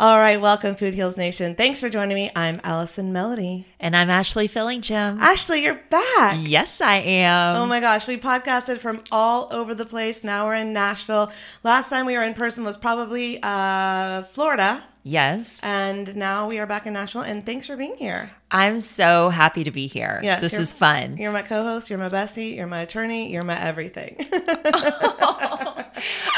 All right, welcome, Food Heals Nation. Thanks for joining me. I'm Alison Melody. And I'm Ashley Fillingham. Ashley, you're back. Yes, I am. Oh my gosh, we podcasted from all over the place. Now we're in Nashville. Last time we were in person was probably uh, Florida. Yes. And now we are back in Nashville. And thanks for being here. I'm so happy to be here. Yes, this is fun. You're my co host, you're my bestie, you're my attorney, you're my everything.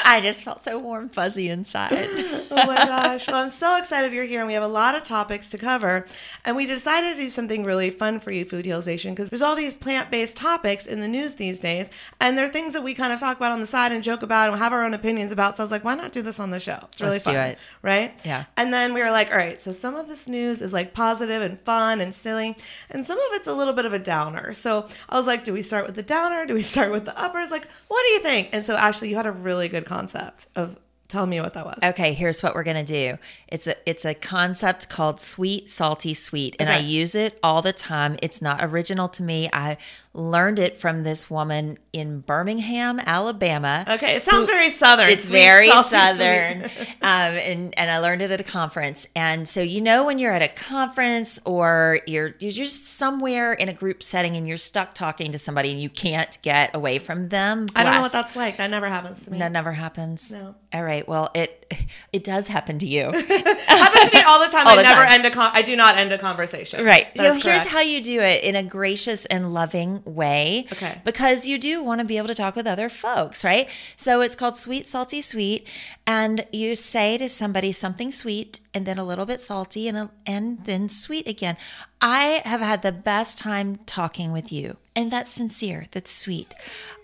I just felt so warm, fuzzy inside. oh my gosh. Well, I'm so excited you're here, and we have a lot of topics to cover. And we decided to do something really fun for you, Food Heals Nation, because there's all these plant based topics in the news these days. And they're things that we kind of talk about on the side and joke about and have our own opinions about. So I was like, why not do this on the show? It's really Let's fun. do it. Right? Yeah. And then we were like, all right, so some of this news is like positive and fun and silly, and some of it's a little bit of a downer. So I was like, do we start with the downer? Do we start with the uppers? Like, what do you think? And so, Ashley, you had a really good concept of telling me what that was. Okay, here's what we're gonna do. It's a it's a concept called sweet, salty, sweet, and I use it all the time. It's not original to me. I learned it from this woman in Birmingham, Alabama. Okay, it sounds very southern. It's Sweet, very salty, southern, um, and and I learned it at a conference. And so you know when you're at a conference or you're you're just somewhere in a group setting and you're stuck talking to somebody and you can't get away from them. I don't know what that's like. That never happens to me. That never happens. No. All right. Well, it it does happen to you. happens to me all the time. All I the never time. end a con- I do not end a conversation. Right. That's so here's correct. how you do it in a gracious and loving way. Okay. Because you do want to be able to talk with other folks, right? So it's called sweet, salty, sweet. And you say to somebody something sweet and then a little bit salty and, a, and then sweet again. I have had the best time talking with you. And that's sincere. That's sweet.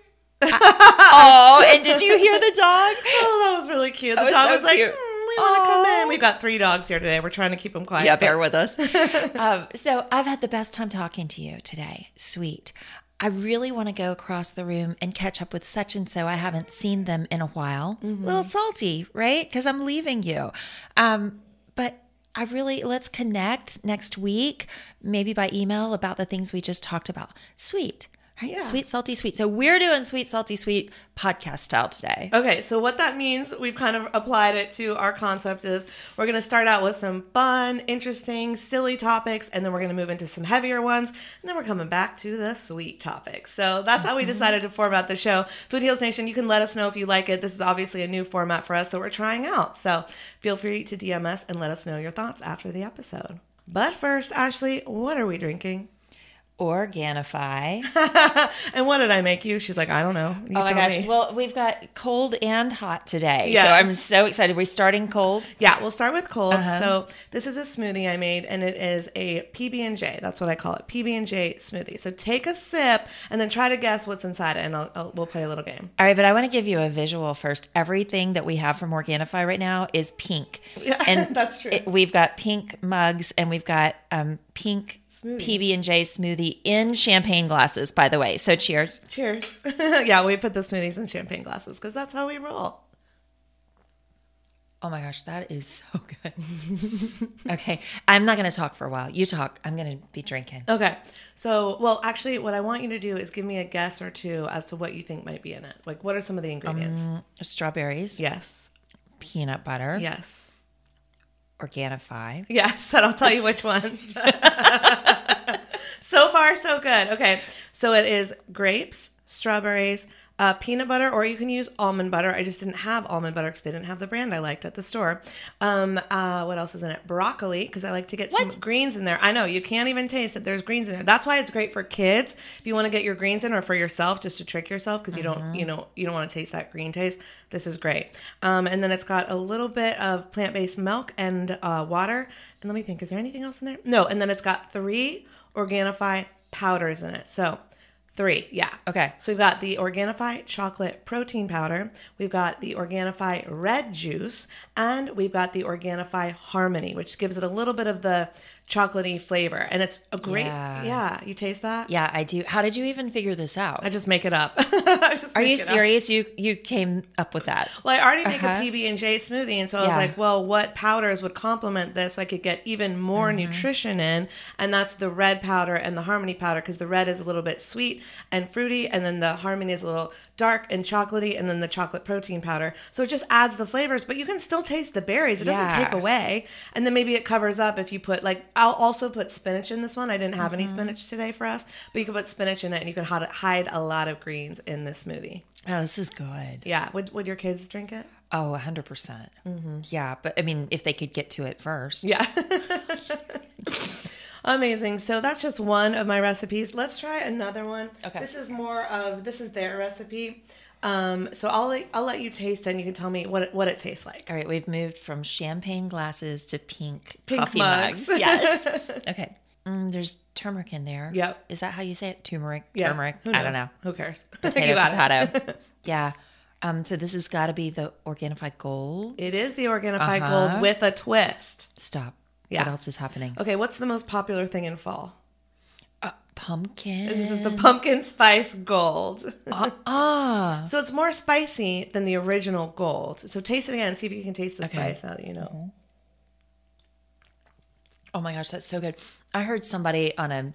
oh, and did you hear the dog? Oh, that was really cute. The was dog so was like, cute. "Hmm, want to come in." We've got three dogs here today. We're trying to keep them quiet. Yeah, but- bear with us. um, so I've had the best time talking to you today. Sweet. I really want to go across the room and catch up with such and so. I haven't seen them in a while. A little salty, right? Because I'm leaving you. Um, but I really, let's connect next week, maybe by email about the things we just talked about. Sweet. Right? Yeah. Sweet, salty, sweet. So we're doing sweet, salty, sweet podcast style today. Okay, so what that means, we've kind of applied it to our concept is we're going to start out with some fun, interesting, silly topics, and then we're going to move into some heavier ones, and then we're coming back to the sweet topics. So that's how we mm-hmm. decided to format the show. Food Heals Nation, you can let us know if you like it. This is obviously a new format for us that we're trying out. So feel free to DM us and let us know your thoughts after the episode. But first, Ashley, what are we drinking? Organifi. and what did I make you? She's like, I don't know. You Oh my gosh. me. Well, we've got cold and hot today. Yes. So I'm so excited. We're starting cold. Yeah, we'll start with cold. Uh-huh. So this is a smoothie I made, and it is a PB and J. That's what I call it, PB and J smoothie. So take a sip and then try to guess what's inside it, and I'll, I'll, we'll play a little game. All right, but I want to give you a visual first. Everything that we have from Organifi right now is pink. Yeah, And that's true. it- we've got pink mugs and we've got um, pink PB and J smoothie in champagne glasses, by the way. So cheers. Cheers. yeah, we put the smoothies in champagne glasses because that's how we roll. Oh my gosh, that is so good. okay, I'm not going to talk for a while. You talk. I'm going to be drinking. Okay. So, well, actually, what I want you to do is give me a guess or two as to what you think might be in it. Like, what are some of the ingredients? Mm, strawberries, yes. peanut butter, Yes. Organifi. Yes, and I'll tell you which ones. so far, so good. Okay, so it is grapes, strawberries, uh, peanut butter, or you can use almond butter. I just didn't have almond butter because they didn't have the brand I liked at the store. Um, uh, what else is in it? Broccoli, because I like to get some greens in there. I know you can't even taste that there's greens in there. That's why it's great for kids if you want to get your greens in, or for yourself just to trick yourself because you don't, you know, you don't want to taste that green taste. This is great. Um, and then it's got a little bit of plant-based milk and uh, water. And let me think, is there anything else in there? No. And then it's got three Organifi powders in it. So three, yeah. Okay. So we've got the Organifi chocolate protein powder, we've got the Organifi red juice, and we've got the Organifi harmony, which gives it a little bit of the chocolatey flavor, and it's a great. Yeah. Yeah, you taste that? Yeah, I do. How did you even figure this out? I just make it up. Are you it up. serious? You you came up with that? Well, I already make Uh-huh. a PB and J smoothie, and so I was like, well, what powders would complement this so I could get even more Mm-hmm. nutrition in? And that's the red powder and the Harmony powder because the red is a little bit sweet and fruity, and then the Harmony is a little dark and chocolatey, and then the chocolate protein powder. So it just adds the flavors, but you can still taste the berries. It doesn't take away. And then maybe it covers up if you put like I'll also put spinach in this one. I didn't have Mm-hmm. any spinach today for us, but you can put spinach in it, and you can hide a lot of greens in this smoothie. Oh, this is good. Yeah, would would your kids drink it? Oh, 100%. percent Yeah, but I mean, if they could get to it first. Yeah. Amazing. So that's just one of my recipes. Let's try another one. Okay. This is more of this is their recipe. Um, so I'll let, I'll let you taste it and you can tell me what it, what it tastes like. All right, we've moved from champagne glasses to pink, Pink coffee mugs. mugs. Yes. okay. Mm, there's turmeric in there. Yep. Is that how you say it? Turmeric. Yeah. Turmeric. I don't know. Who cares? Potato. You got it. potato. yeah. Um. So this has got to be the Organifi Gold. It is the Organifi Uh-huh. Gold with a twist. Stop. Yeah. What else is happening? Okay, what's the most popular thing in fall? Uh, pumpkin. This is the pumpkin spice gold. Ah. So it's more spicy than the original gold. So taste it again. See if you can taste the Okay. spice now that you know. Oh my gosh, that's so good. I heard somebody on a,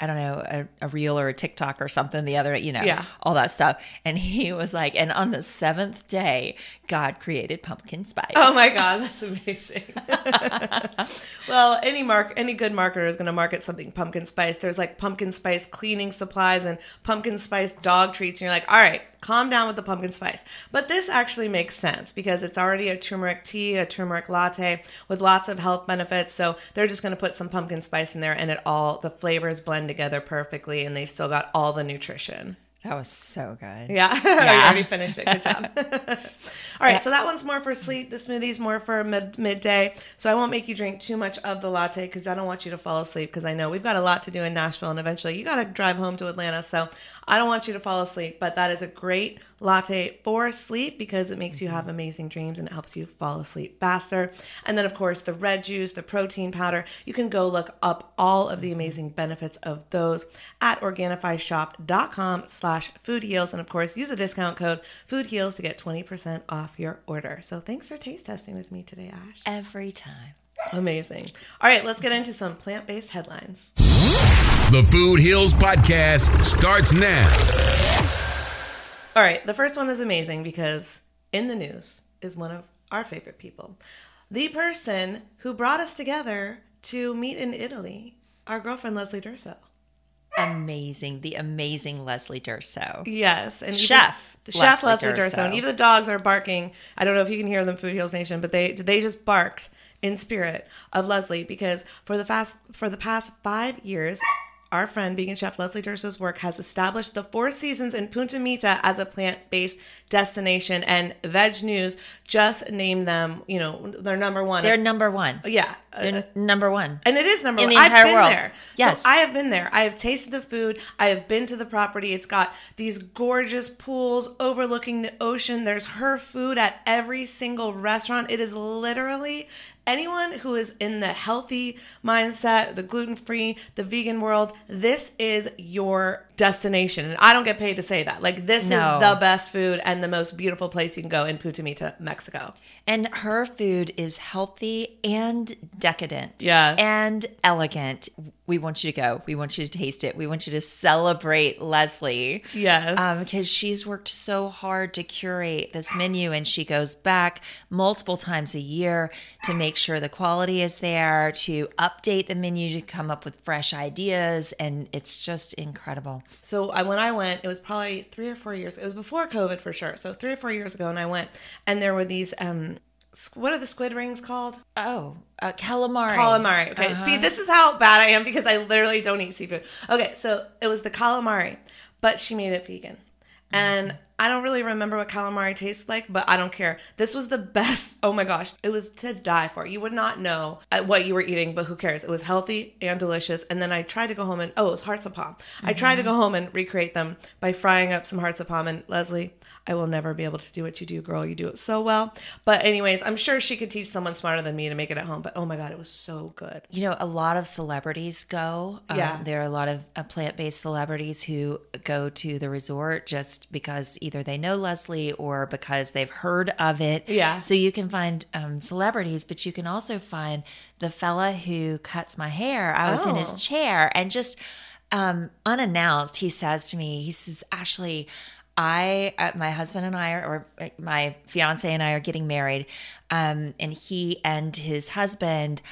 I don't know, a, a reel or a TikTok or something the other, you know, Yeah. all that stuff. And he was like, and on the seventh day, God created pumpkin spice. Oh my god, that's amazing. well, any mark any good marketer is going to market something pumpkin spice. There's like pumpkin spice cleaning supplies and pumpkin spice dog treats and you're like, "All right, calm down with the pumpkin spice." But this actually makes sense because it's already a turmeric tea, a turmeric latte with lots of health benefits. So, they're just going to put some pumpkin spice in there and it all the flavors blend together perfectly and they've still got all the nutrition. That was so good. Yeah, you already finished it. Good job. All right, so that one's more for sleep. The smoothie's more for mid midday. So I won't make you drink too much of the latte because I don't want you to fall asleep. Because I know we've got a lot to do in Nashville, and eventually you got to drive home to Atlanta. So I don't want you to fall asleep. But that is a great latte for sleep because it makes you mm-hmm. have amazing dreams and it helps you fall asleep faster. And then of course the red juice, the protein powder. You can go look up all of the mm-hmm. amazing benefits of those at organifishop.com slash food heals. And of course, use the discount code food heals to get 20% off your order. So thanks for taste testing with me today, Ash. Every time. Amazing. All right, let's get into some plant-based headlines. The Food Heals Podcast starts now. All right, the first one is amazing because in the news is one of our favorite people. The person who brought us together to meet in Italy, our girlfriend Leslie Durso. Amazing. The amazing Leslie Durso. Yes, and Chef the chef Leslie Leslie Durso. and even the dogs are barking. I don't know if you can hear them, Food Heals Nation, but they they just barked in spirit of Leslie because for the fast for the past five years. Our friend, vegan chef Leslie Durso's work has established the Four Seasons in Punta Mita as a plant-based destination, and VegNews just named them. You know, their number one. They're number one. yeah, They're uh, number one. and it is number one In one. the entire I've been world. there. Yes. So I have been there. I have tasted the food. I have been to the property. It's got these gorgeous pools overlooking the ocean. There's her food at every single restaurant. It is literally anyone who is in the healthy mindset, the gluten free, the vegan world. This is your destination. And I don't get paid to say that. Like, this No. is the best food and the most beautiful place you can go in Punta Mita, Mexico. And her food is healthy and decadent. Yes. And elegant. We want you to go. We want you to taste it. We want you to celebrate Leslie. Yes. Um, because she's worked so hard to curate this menu and she goes back multiple times a year to make sure the quality is there, to update the menu, to come up with fresh ideas. And it's just incredible. So I, when I went, it was probably three or four years. It was before COVID for sure. So three or four years ago, and I went, and there were these. um What are the squid rings called? Oh, uh, calamari. Calamari. Okay. See, this is how bad I am because I literally don't eat seafood. Okay, so it was the calamari, but she made it vegan, and I don't really remember what calamari tastes like, but I don't care. This was the best. Oh my gosh, it was to die for. You would not know what you were eating, but who cares? It was healthy and delicious. And then I tried to go home and oh, it was hearts of palm. I tried to mm-hmm. go home and recreate them by frying up some hearts of palm. And Leslie, I will never be able to do what you do, girl. You do it so well. But anyways, I'm sure she could teach someone smarter than me to make it at home. But oh my god, it was so good. You know, a lot of celebrities go. Um, Yeah. There are a lot of uh, plant based celebrities who go to the resort just because either they know Leslie or because they've heard of it. Yeah. So you can find um, celebrities, but you can also find the fella who cuts my hair. I was in Oh. his chair and just um, unannounced, he says to me, he says, Ashley, I, uh, my husband and I, are, or my fiance and I are getting married. Um, and he and his husband,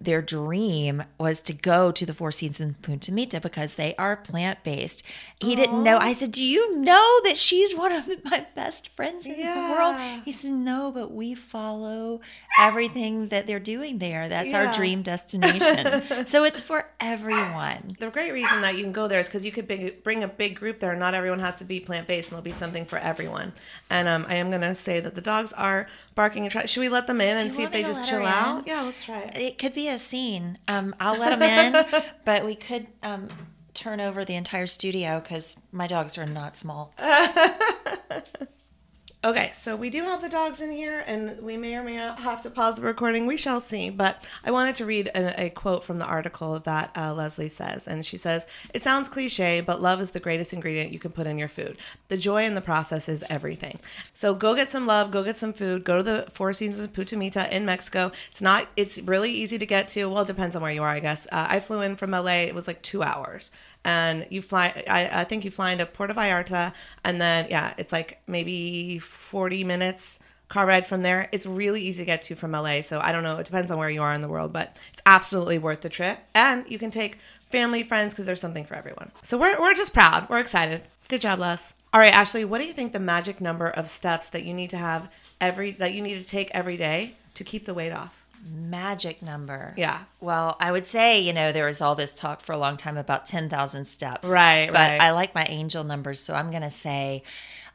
their dream was to go to the Four Seasons Punta Mita because they are plant based. He didn't know. I said, Do you know that she's one of my best friends in the world? He said, No, but we follow everything that they're doing there. That's our dream destination. so it's for everyone. The great reason that you can go there is because you could big, bring a big group there. Not everyone has to be plant based, and there'll be something for everyone. And um, I am gonna say that the dogs are barking and try. Should we let them in and see if they just chill out? Yeah, let's try it. It could be a scene. Um, I'll let them in, but we could um, turn over the entire studio because my dogs are not small. Okay, so we do have the dogs in here, and we may or may not have to pause the recording. We shall see. But I wanted to read a, a quote from the article that uh, Leslie says. And she says, It sounds cliche, but love is the greatest ingredient you can put in your food. The joy in the process is everything. So go get some love, go get some food, go to the Four Seasons of Punta Mita in Mexico. It's not, it's really easy to get to. Well, it depends on where you are, I guess. Uh, I flew in from LA, it was like two hours and you fly I, I think you fly into Puerto Vallarta and then yeah it's like maybe 40 minutes car ride from there. It's really easy to get to from LA so I don't know it depends on where you are in the world but it's absolutely worth the trip. And you can take family friends because there's something for everyone. So we're, we're just proud. We're excited. Good job Les. All right Ashley what do you think the magic number of steps that you need to have every that you need to take every day to keep the weight off? Magic number. Yeah. Well, I would say, you know, there was all this talk for a long time about 10,000 steps. Right, But right. I like my angel numbers. So I'm going to say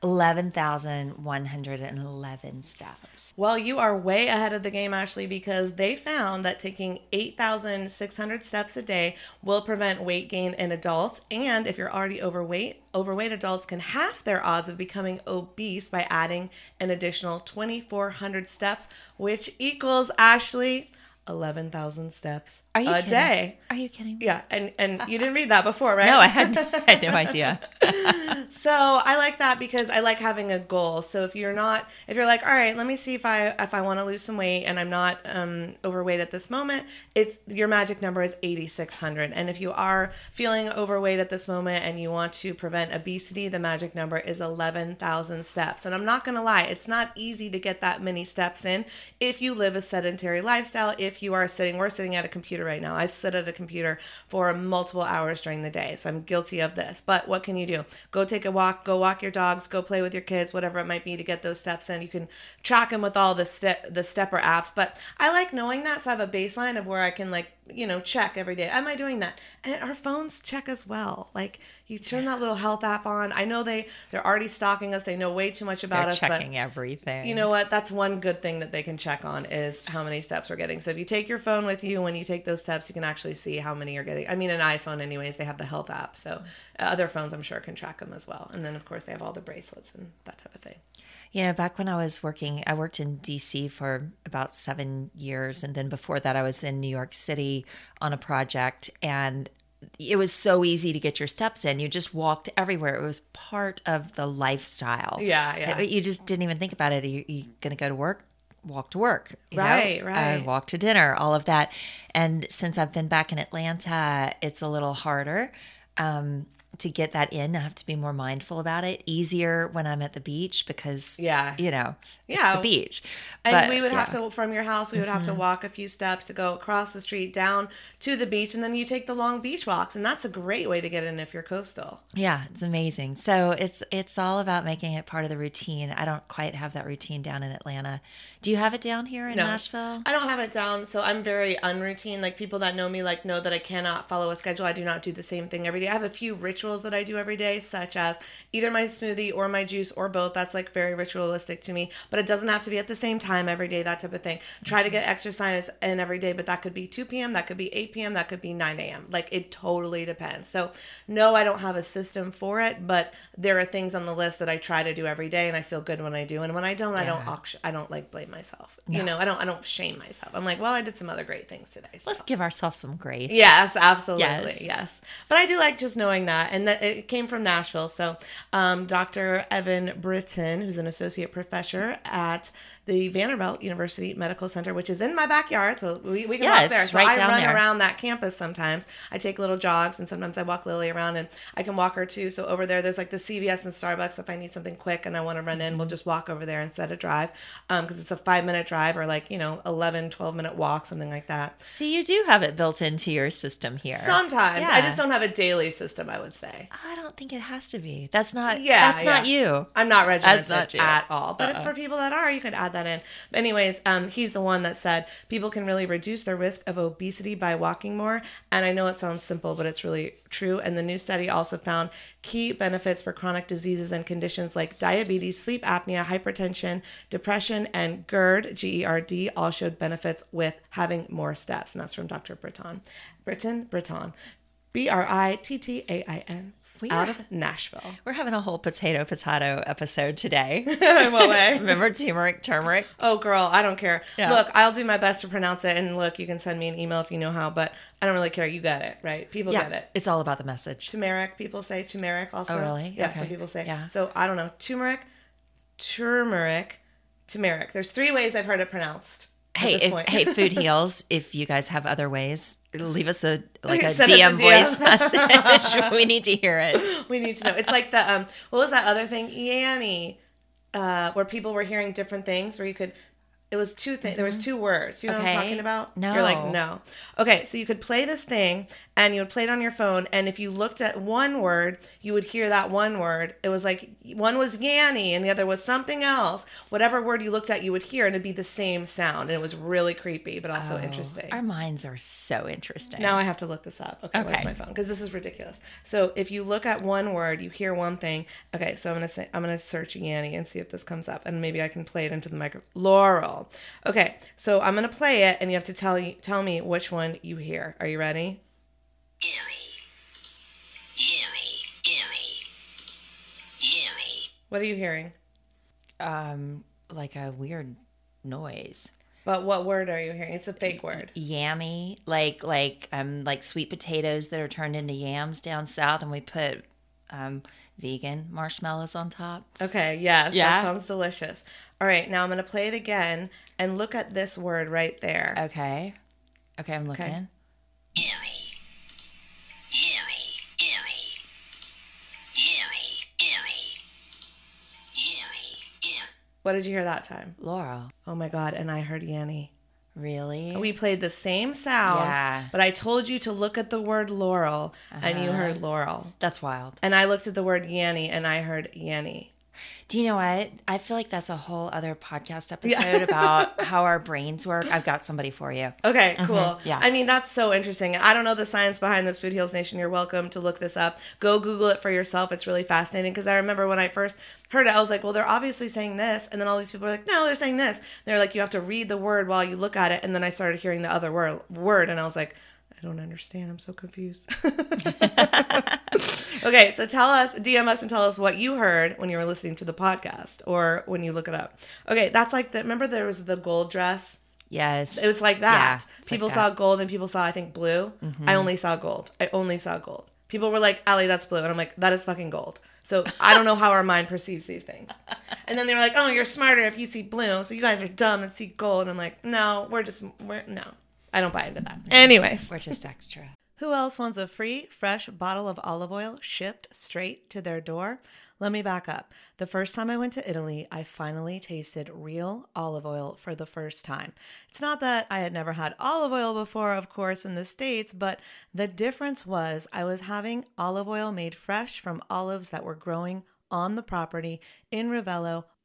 11,111 steps. Well, you are way ahead of the game, Ashley, because they found that taking 8,600 steps a day will prevent weight gain in adults. And if you're already overweight, overweight adults can half their odds of becoming obese by adding an additional 2,400 steps, which equals, Ashley, 11,000 steps Are you a kidding? day. Are you kidding? Me? Yeah, and, and you didn't read that before, right? No, I had, I had no idea. So I like that because I like having a goal. So if you're not, if you're like, all right, let me see if I if I want to lose some weight and I'm not um, overweight at this moment, it's your magic number is 8,600. And if you are feeling overweight at this moment and you want to prevent obesity, the magic number is 11,000 steps. And I'm not gonna lie, it's not easy to get that many steps in if you live a sedentary lifestyle. If you are sitting, we're sitting at a computer right now. I sit at a computer for multiple hours during the day, so I'm guilty of this. But what can you do? Go take a walk, go walk your dogs, go play with your kids, whatever it might be to get those steps in. You can track them with all the step the stepper apps. But I like knowing that, so I have a baseline of where I can like you know check every day. Am I doing that? And our phones check as well. Like you turn that little health app on. I know they they're already stalking us. They know way too much about They're us. but checking everything. you know what? That's one good thing that they can check on is how many steps we're getting. So if you take your phone with you when you take those steps, you can actually see how many you're getting. I mean, an iPhone, anyways, they have the health app. So uh, other phones, I'm sure, can track them as well. And then, of course, they have all the bracelets and that type of thing. You know, back when I was working, I worked in DC for about seven years. And then before that, I was in New York City on a project. And it was so easy to get your steps in. You just walked everywhere. It was part of the lifestyle. Yeah, yeah. You just didn't even think about it. You, you going to go to work? Walk to work. you know? Right, Uh, right. walk to dinner, all of that. And since I've been back in Atlanta, it's a little harder. Um, to get that in, I have to be more mindful about it. Easier when I'm at the beach because, Yeah. you know, it's Yeah. the beach. And But, we would have yeah. Mm-hmm. to, from your house, we would have to walk a few steps to go across the street down to the beach. And then you take the long beach walks. And that's a great way to get in if you're coastal. Yeah, it's amazing. So it's it's all about making it part of the routine. I don't quite have that routine down in Atlanta. Do you have it down here in No. Nashville? I don't have it down, so I'm very unroutine. Like people that know me, like know that I cannot follow a schedule. I do not do the same thing every day. I have a few rituals rituals that I do every day, such as either my smoothie or my juice or both. That's like very ritualistic to me, but it doesn't have to be at the same time every day, that type of thing. Try to get exercise in every day, but that could be 2 p.m., that could be 8 p.m., that could be 9 a.m. Like it totally depends. So, no, I don't have a system for it, but there are things on the list that I try to do every day and I feel good when I do. And when I don't, I don't, auction, I don't like blame myself. You know, I don't, I don't shame myself. I'm like, well, I did some other great things today. So. Let's give ourselves some grace. Yes, absolutely. Yes. Yes. But I do like just knowing that. And that it came from Nashville. So um, Dr. Evan Brittain, who's an associate professor at the Vanderbilt University Medical Center, which is in my backyard. So we, we can Yeah, walk there. So right I run there. around that campus sometimes. I take little jogs and sometimes I walk Lily around and I can walk her too. So over there, there's like the CVS and Starbucks. If I need something quick and I want to run in, Mm-hmm. we'll just walk over there instead of drive because it's a five minute drive or like, you know, 11, 12 minute walk, something like that. See, you do have it built into your system here. Sometimes. I just don't have a daily system, I would say. I don't think it has to be. That's not. Yeah, That's not you. I'm not regimented not you. at all. But Uh-uh. for people that are, you could add that in. But anyways, um, he's the one that said people can really reduce their risk of obesity by walking more. And I know it sounds simple, but it's really true. And the new study also found key benefits for chronic diseases and conditions like diabetes, sleep apnea, hypertension, depression, and GERD, G E R D, all showed benefits with having more steps. And that's from Dr. Breton. Brittain, Breton. B R I T T A I N. We Out are- of Nashville. We're having a whole potato potato episode today. In what way? Remember turmeric, turmeric? Oh, girl, I don't care. Yeah. Look, I'll do my best to pronounce it. And look, you can send me an email if you know how, but I don't really care. You get it, right? People Yeah, get it. it's all about the message. Turmeric, people say turmeric also. Oh, really? Yeah, Okay. some people say. Yeah. So I don't know. Turmeric, turmeric, turmeric. There's three ways I've heard it pronounced. Hey, if, hey, food heals. If you guys have other ways, leave us a like a us a DM DM. voice message. we need to hear it. we need to know. It's like the um, what was that other thing, Yanny, uh, where people were hearing different things, where you could. It was two things. There was two words. You know what I'm Mm-hmm. Talking about? No. You're like No. Okay, so you could play this thing, and you would play it on your phone, and if you looked at one word, you would hear that one word. It was like one was Yanny, and the other was something else. Whatever word you looked at, you would hear, and it'd be the same sound, and it was really creepy, but also interesting. Our minds are so interesting. Now I have to look this up. Okay, where's my phone? Because this is ridiculous. So if you look at one word, you hear one thing. Okay, so I'm gonna say I'm gonna search Yanny and see if this comes up, and maybe I can play it into the micro. Laurel. Okay, so I'm gonna play it, and you have to tell you tell me which one you hear. Are you ready? Yummy. Yummy. Yummy. Yummy. What are you hearing? um, like a weird noise. But what word are you hearing? It's a fake word. Yammy, like like um like sweet potatoes that are turned into yams down south, and we put um vegan marshmallows on top. Okay, yes, Yeah. that sounds delicious. All right, now I'm gonna play it again and look at this word right there. Okay, okay, I'm looking. Yummy. Yummy. What did you hear that time? Laurel, Oh my god, and I heard Yanny. really? We played the same sounds, Yeah. but I told you to look at the word laurel, and you uh-huh. heard laurel. That's wild. And I looked at the word Yanny, and I heard Yanny. Do you know what? I feel like that's a whole other podcast episode about how our brains work. I've got somebody for you. Okay, mm-hmm. cool. yeah. I mean, that's so interesting. I don't know the science behind this Food Heals Nation. You're welcome to look this up. Go Google it for yourself. It's really fascinating because I remember when I first heard it, I was like, well, they're obviously saying this. And then all these people are like, no, they're saying this. They're like, you have to read the word while you look at it. And then I started hearing the other word, word and I was like, I don't understand. I'm so confused. okay, so tell us, DM us and tell us what you heard when you were listening to the podcast or when you look it up. Okay, that's like the, remember there was the gold dress? Yes. It was like Yeah, that. like people that. Mm-hmm. saw gold and people saw, I think, blue. I only saw gold. I only saw gold. People were like, "Ali, that's blue. And I'm like, that is fucking gold. So I don't know how our mind perceives these things. And then they were like, oh, you're smarter if you see blue. So you guys are dumb and see gold. And I'm like, no, we're just, we're, no. I don't buy into that. Anyways. We're just extra. Who else wants a free, fresh bottle of olive oil shipped straight to their door? Let me back up. The first time I went to Italy, I finally tasted real olive oil for the first time. It's not that I had never had olive oil before, of course, in the States, but the difference was I was having olive oil made fresh from olives that were growing on the property in Ravello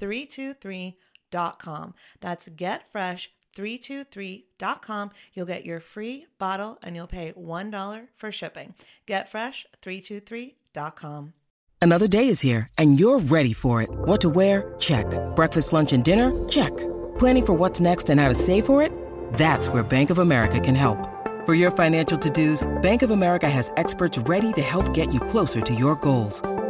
323.com. That's getfresh323.com. You'll get your free bottle and you'll pay $1 for shipping. Getfresh323.com. Another day is here, and you're ready for it. What to wear? Check. Breakfast, lunch, and dinner? Check. Planning for what's next and how to save for it? That's where Bank of America can help. For your financial to dos, Bank of America has experts ready to help get you closer to your goals.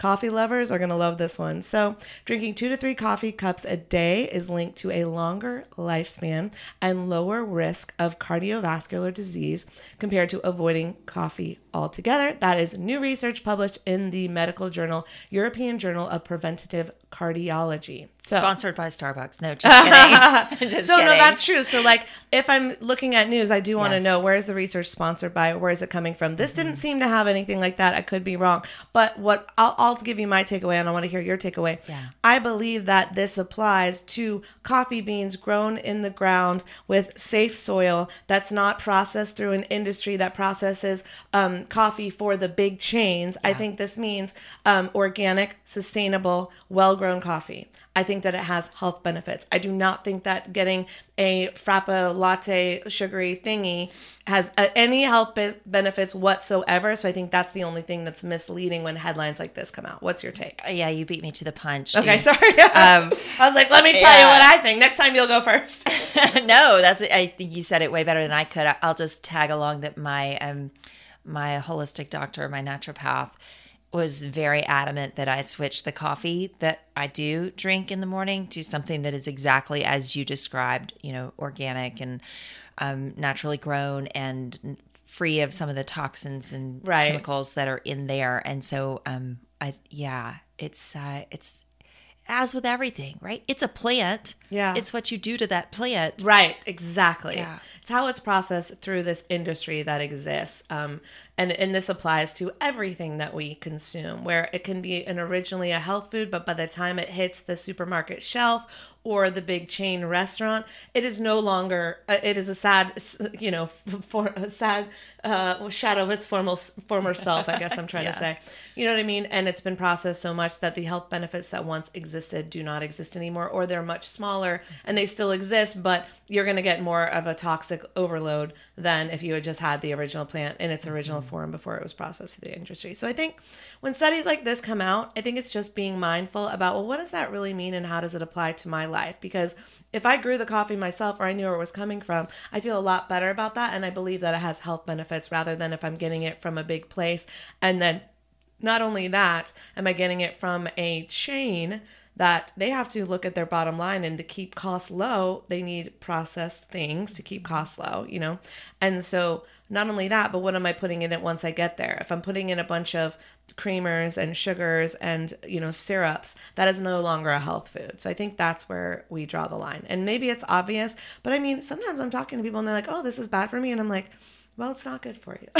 Coffee lovers are going to love this one. So, drinking two to three coffee cups a day is linked to a longer lifespan and lower risk of cardiovascular disease compared to avoiding coffee altogether. That is new research published in the medical journal European Journal of Preventative Cardiology. So, Sponsored by Starbucks. No, just kidding. Just so no, that's true. So like, if I'm looking at news, I do want to Yes. know where is the research sponsored by? Where is it coming from? This didn't seem to have anything like that. I could be wrong, but what I'll, I'll give you my takeaway, and I want to hear your takeaway. Yeah. I believe that this applies to coffee beans grown in the ground with safe soil that's not processed through an industry that processes um, coffee for the big chains. I think this means um, organic, sustainable, well grown coffee. I think that it has health benefits. I do not think that getting a frappa latte sugary thingy has uh, any health be- benefits whatsoever. So I think that's the only thing that's misleading when headlines like this come out. What's your take? yeah, you beat me to the punch. Okay, sorry. Um, I was like, let me tell you what I think. Next time you'll go first. no, that's I think you said it way better than I could. I'll just tag along that my um my holistic doctor, my naturopath was very adamant that I switch the coffee that I do drink in the morning to something that is exactly as you described, you know, organic and um, naturally grown and free of some of the toxins and Right. chemicals that are in there. And so, um, I yeah, it's uh, it's as with everything, right? It's a plant. Yeah. It's what you do to that plant. Right, exactly. Yeah. It's how it's processed through this industry that exists. Um, and, and this applies to everything that we consume, where it can be an originally a health food, but by the time it hits the supermarket shelf or the big chain restaurant, it is no longer, uh, it is a sad, you know, for a sad uh, shadow of its formal, former self, I guess I'm trying to say. You know what I mean? And it's been processed so much that the health benefits that once existed do not exist anymore, or they're much smaller and they still exist, but you're going to get more of a toxic overload than if you had just had the original plant in its original form before it was processed through the industry. So I think when studies like this come out, I think it's just being mindful about, well, what does that really mean and how does it apply to my life? Because if I grew the coffee myself or I knew where it was coming from, I feel a lot better about that. And I believe that it has health benefits rather than if I'm getting it from a big place and then not only that, am I getting it from a chain that they have to look at their bottom line and to keep costs low, they need processed things to keep costs low, you know? And so not only that, but what am I putting in it once I get there? If I'm putting in a bunch of creamers and sugars and you know syrups that is no longer a health food so i think that's where we draw the line and maybe it's obvious but i mean sometimes i'm talking to people and they're like oh this is bad for me and i'm like well it's not good for you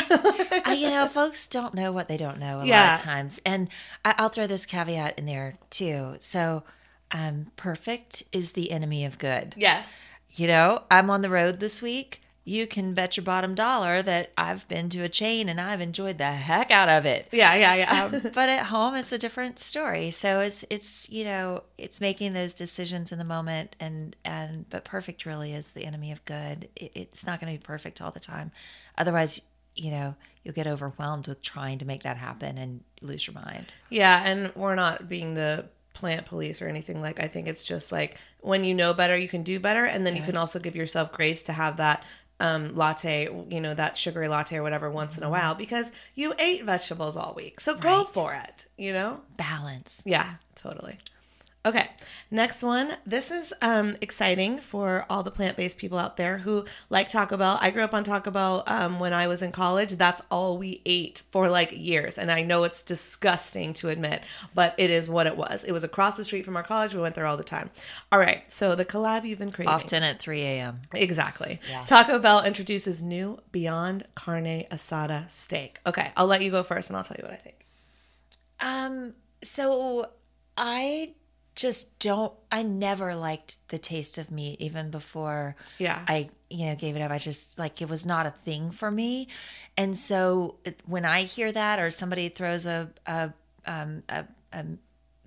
I, you know, folks don't know what they don't know a lot of times. And I, I'll throw this caveat in there too. So, um, perfect is the enemy of good. yes You know, I'm on the road this week. You can bet your bottom dollar that I've been to a chain and I've enjoyed the heck out of it. yeah yeah yeah Um, but at home, it's a different story. So it's it's you know it's making those decisions in the moment, and and but perfect really is the enemy of good. It, it's not going to be perfect all the time, otherwise, you know, you'll get overwhelmed with trying to make that happen and lose your mind. Yeah, and we're not being the plant police or anything like I think it's just like when you know better you can do better and then you can also give yourself grace to have that um, latte, you know, that sugary latte or whatever once in a while because you ate vegetables all week. So go Mm-hmm. Right. for it, you know? Balance. Yeah, totally. Okay, next one. This is um, exciting for all the plant based people out there who like Taco Bell. I grew up on Taco Bell um, when I was in college. That's all we ate for like years. And I know it's disgusting to admit, but it is what it was. It was across the street from our college. We went there all the time. All right, so the collab you've been craving. Often at 3 a.m. Exactly. Yeah. Taco Bell introduces new Beyond Carne Asada steak. Okay, I'll let you go first and I'll tell you what I think. Um, so I just don't I never liked the taste of meat even before Yeah. I you know gave it up. I just like it was not a thing for me. And so when I hear that or somebody throws a a um a, a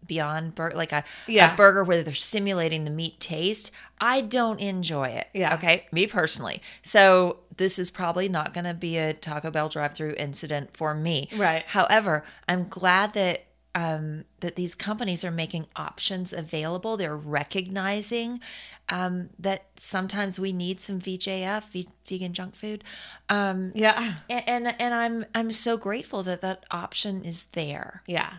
beyond burger like a, Yeah. a burger where they're simulating the meat taste, I don't enjoy it. Yeah. Okay. Me personally. So this is probably not going to be a Taco Bell drive-through incident for me. Right. However, I'm glad that um, that these companies are making options available. They're recognizing um, that sometimes we need some VJF, vegan junk food, um, Yeah. a- and and I'm I'm so grateful that that option is there. Yeah.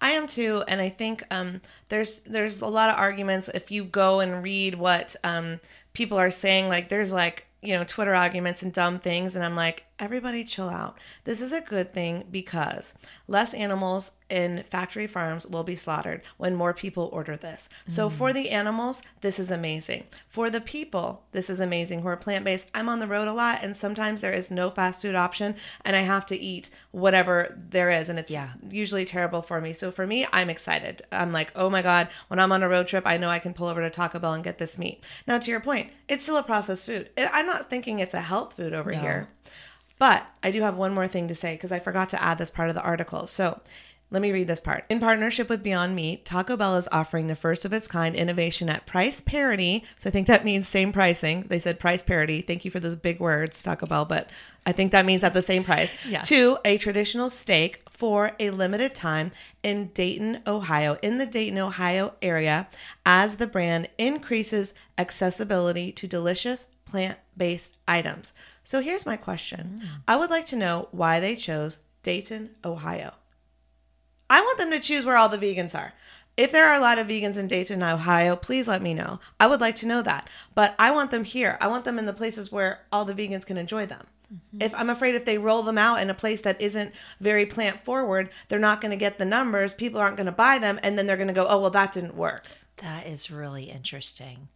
I am too, and I think um, there's there's a lot of arguments. If you go and read what um, people are saying, like there's like you know Twitter arguments and dumb things, and I'm like, everybody chill out. This is a good thing because less animals in factory farms will be slaughtered when more people order this. So mm. for the animals, this is amazing. For the people, this is amazing. Who are plant based, I'm on the road a lot, and sometimes there is no fast food option, and I have to eat whatever there is, and it's Yeah. usually terrible for me. So for me, I'm excited. I'm like, oh my God, when I'm on a road trip, I know I can pull over to Taco Bell and get this meat. Now, to your point, it's still a processed food. I'm not thinking it's a health food over No. here. But I do have one more thing to say because I forgot to add this part of the article. So let me read this part. In partnership with Beyond Meat, Taco Bell is offering the first of its kind innovation at price parity. So I think that means same pricing. They said price parity. Thank you for those big words, Taco Bell, but I think that means at the same price Yeah. to a traditional steak for a limited time in Dayton, Ohio, in the Dayton, Ohio area, as the brand increases accessibility to delicious plant based items. So here's my question hmm. I would like to know why they chose Dayton, Ohio. I want them to choose where all the vegans are. If there are a lot of vegans in Dayton, Ohio, please let me know. I would like to know that. But I want them here. I want them in the places where all the vegans can enjoy them. Mm-hmm. If I'm afraid if they roll them out in a place that isn't very plant forward, they're not going to get the numbers, people aren't going to buy them, and then they're going to go, "Oh, well that didn't work." That is really interesting.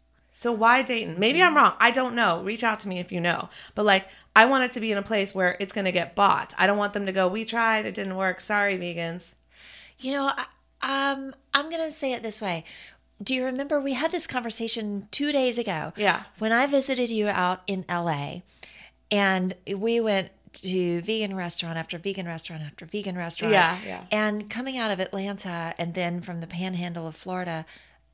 So why Dayton? Maybe I'm wrong. I don't know. Reach out to me if you know. But like I want it to be in a place where it's going to get bought. I don't want them to go, "We tried, it didn't work. Sorry, vegans." You know, I, um, I'm going to say it this way. Do you remember we had this conversation two days ago? Yeah. When I visited you out in LA and we went to vegan restaurant after vegan restaurant after vegan restaurant. Yeah, yeah. And coming out of Atlanta and then from the panhandle of Florida,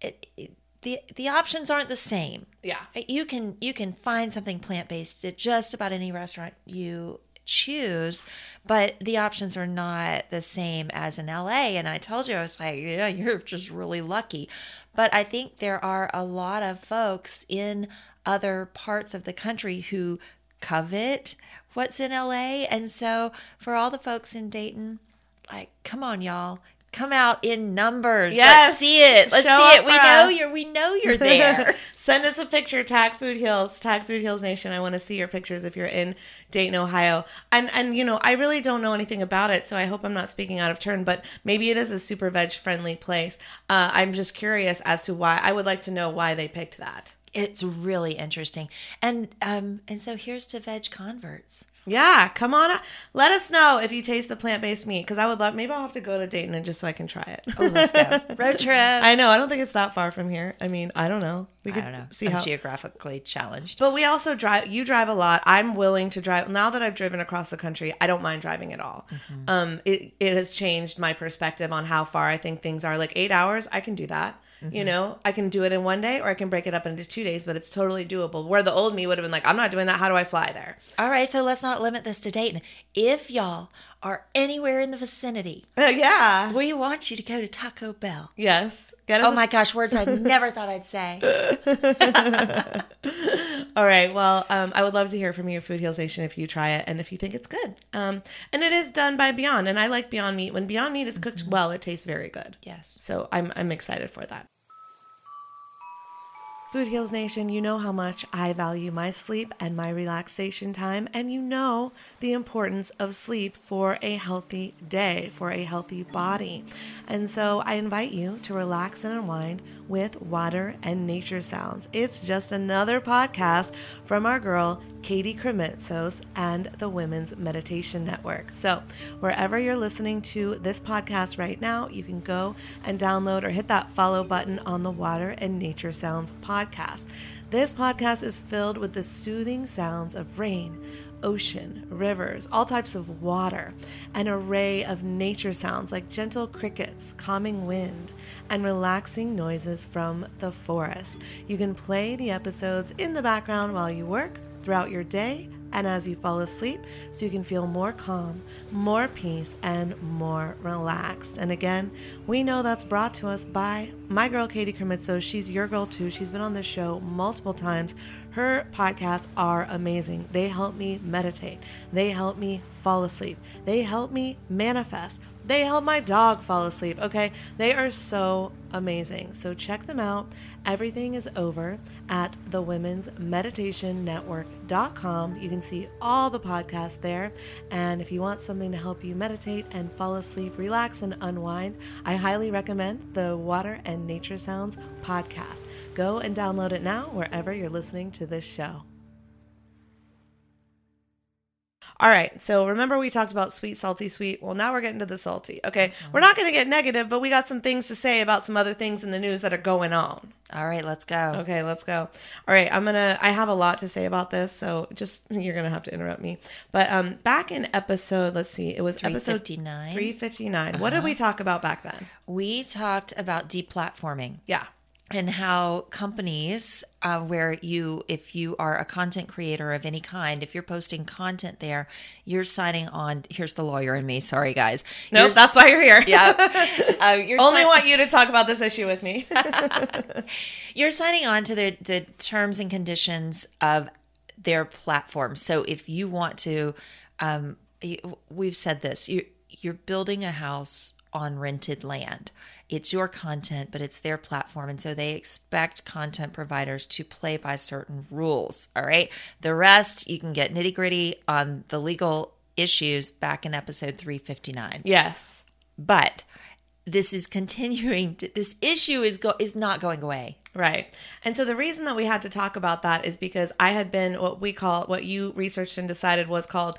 it, it, the the options aren't the same. Yeah. Uh, you can you can find something plant based at just about any restaurant you choose, but the options are not the same as in LA. And I told you I was like, yeah, you're just really lucky. But I think there are a lot of folks in other parts of the country who covet what's in LA. And so for all the folks in Dayton, like, come on, y'all. Come out in numbers. Yes. Let's see it. Let's Show see it. We for know you're we know you're there. Send us a picture. Tag Food Heals. Tag Food Heals Nation. I want to see your pictures if you're in Dayton, Ohio. And and you know, I really don't know anything about it, so I hope I'm not speaking out of turn. But maybe it is a super veg friendly place. Uh, I'm just curious as to why. I would like to know why they picked that. it's really interesting. And um and so here's to veg converts. Yeah, come on. up. Let us know if you taste the plant based meat because I would love. Maybe I'll have to go to Dayton and just so I can try it. Oh, let's go. Road trip. I know. I don't think it's that far from here. I mean, I don't know. We I could don't know. see I'm how. geographically challenged. But we also drive. You drive a lot. I'm willing to drive. Now that I've driven across the country, I don't mind driving at all. Mm-hmm. Um, it it has changed my perspective on how far I think things are. Like eight hours, I can do that. Mm-hmm. You know, I can do it in one day, or I can break it up into two days. But it's totally doable. Where the old me would have been like, I'm not doing that. How do I fly there? All right, so let's not limit this to Dayton. If y'all are anywhere in the vicinity, Uh, yeah. we want you to go to Taco Bell. Yes. Oh my gosh, words I never thought I'd say. All right. Well, um, I would love to hear from you, Food Heals Nation, if you try it and if you think it's good. Um, and it is done by Beyond, and I like Beyond Meat. When Beyond Meat is cooked well, it tastes very good. Yes. So I'm I'm excited for that. Food Heals Nation, you know how much I value my sleep and my relaxation time, and you know the importance of sleep for a healthy day, for a healthy body. And so I invite you to relax and unwind with water and nature sounds. It's just another podcast from our girl, Katie Krimitsos and the Women's Meditation Network. So, wherever you're listening to this podcast right now, you can go and download or hit that follow button on the Water and Nature Sounds podcast. This podcast is filled with the soothing sounds of rain, ocean, rivers, all types of water, an array of nature sounds like gentle crickets, calming wind, and relaxing noises from the forest. You can play the episodes in the background while you work, throughout your day, and as you fall asleep so you can feel more calm, more peace, and more relaxed. And again, we know that's brought to us by my girl Katie Krimitsos. She's your girl too. She's been on the show multiple times. Her podcasts are amazing. They help me meditate. They help me fall asleep. They help me manifest. They help my dog fall asleep. Okay. They are so amazing. So check them out. Everything is over at the Women's Meditation Network.com. You can see all the podcasts there. And if you want something to help you meditate and fall asleep, relax, and unwind, I highly recommend the Water and Nature Sounds podcast. Go and download it now wherever you're listening to this show. All right, so remember we talked about sweet, salty, sweet. Well, now we're getting to the salty. Okay, we're not going to get negative, but we got some things to say about some other things in the news that are going on. All right, let's go. Okay, let's go. All right, I'm gonna. I have a lot to say about this, so just you're gonna have to interrupt me. But um, back in episode, let's see, it was episode 359. 359. What did we talk about back then? We talked about deplatforming. Yeah. And how companies uh, where you if you are a content creator of any kind if you're posting content there you're signing on here's the lawyer in me sorry guys Nope, that's why you're here. yeah uh, you're Only si- want you to talk about this issue with me. you're signing on to the the terms and conditions of their platform so if you want to um we've said this you you're building a house on rented land it's your content but it's their platform and so they expect content providers to play by certain rules all right the rest you can get nitty gritty on the legal issues back in episode 359 yes. but this is continuing to, this issue is go is not going away Right. And so the reason that we had to talk about that is because I had been what we call, what you researched and decided was called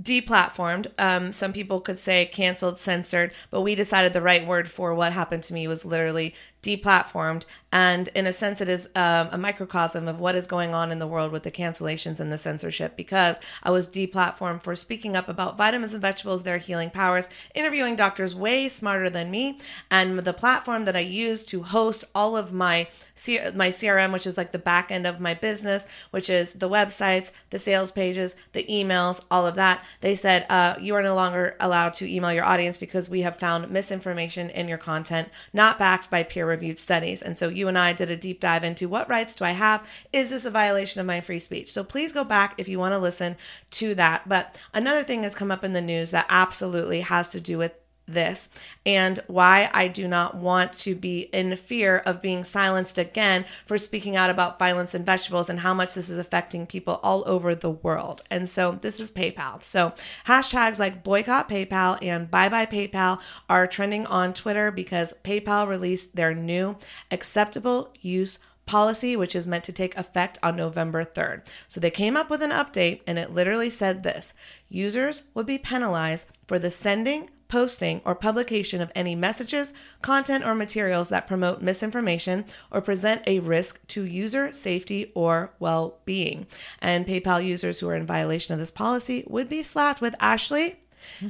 deplatformed. Um, some people could say canceled, censored, but we decided the right word for what happened to me was literally deplatformed. And in a sense, it is um, a microcosm of what is going on in the world with the cancellations and the censorship because I was deplatformed for speaking up about vitamins and vegetables, their healing powers, interviewing doctors way smarter than me, and the platform that I use to host all of my C- my CRM, which is like the back end of my business, which is the websites, the sales pages, the emails, all of that. They said uh, you are no longer allowed to email your audience because we have found misinformation in your content, not backed by peer reviewed studies. And so you and I did a deep dive into what rights do I have? Is this a violation of my free speech? So please go back if you want to listen to that. But another thing has come up in the news that absolutely has to do with this and why I do not want to be in fear of being silenced again for speaking out about violence in vegetables and how much this is affecting people all over the world. And so this is PayPal. So hashtags like boycott PayPal and bye bye PayPal are trending on Twitter because PayPal released their new acceptable use policy, which is meant to take effect on November 3rd. So they came up with an update and it literally said this users would be penalized for the sending, posting, or publication of any messages, content, or materials that promote misinformation or present a risk to user safety or well being. And PayPal users who are in violation of this policy would be slapped with Ashley.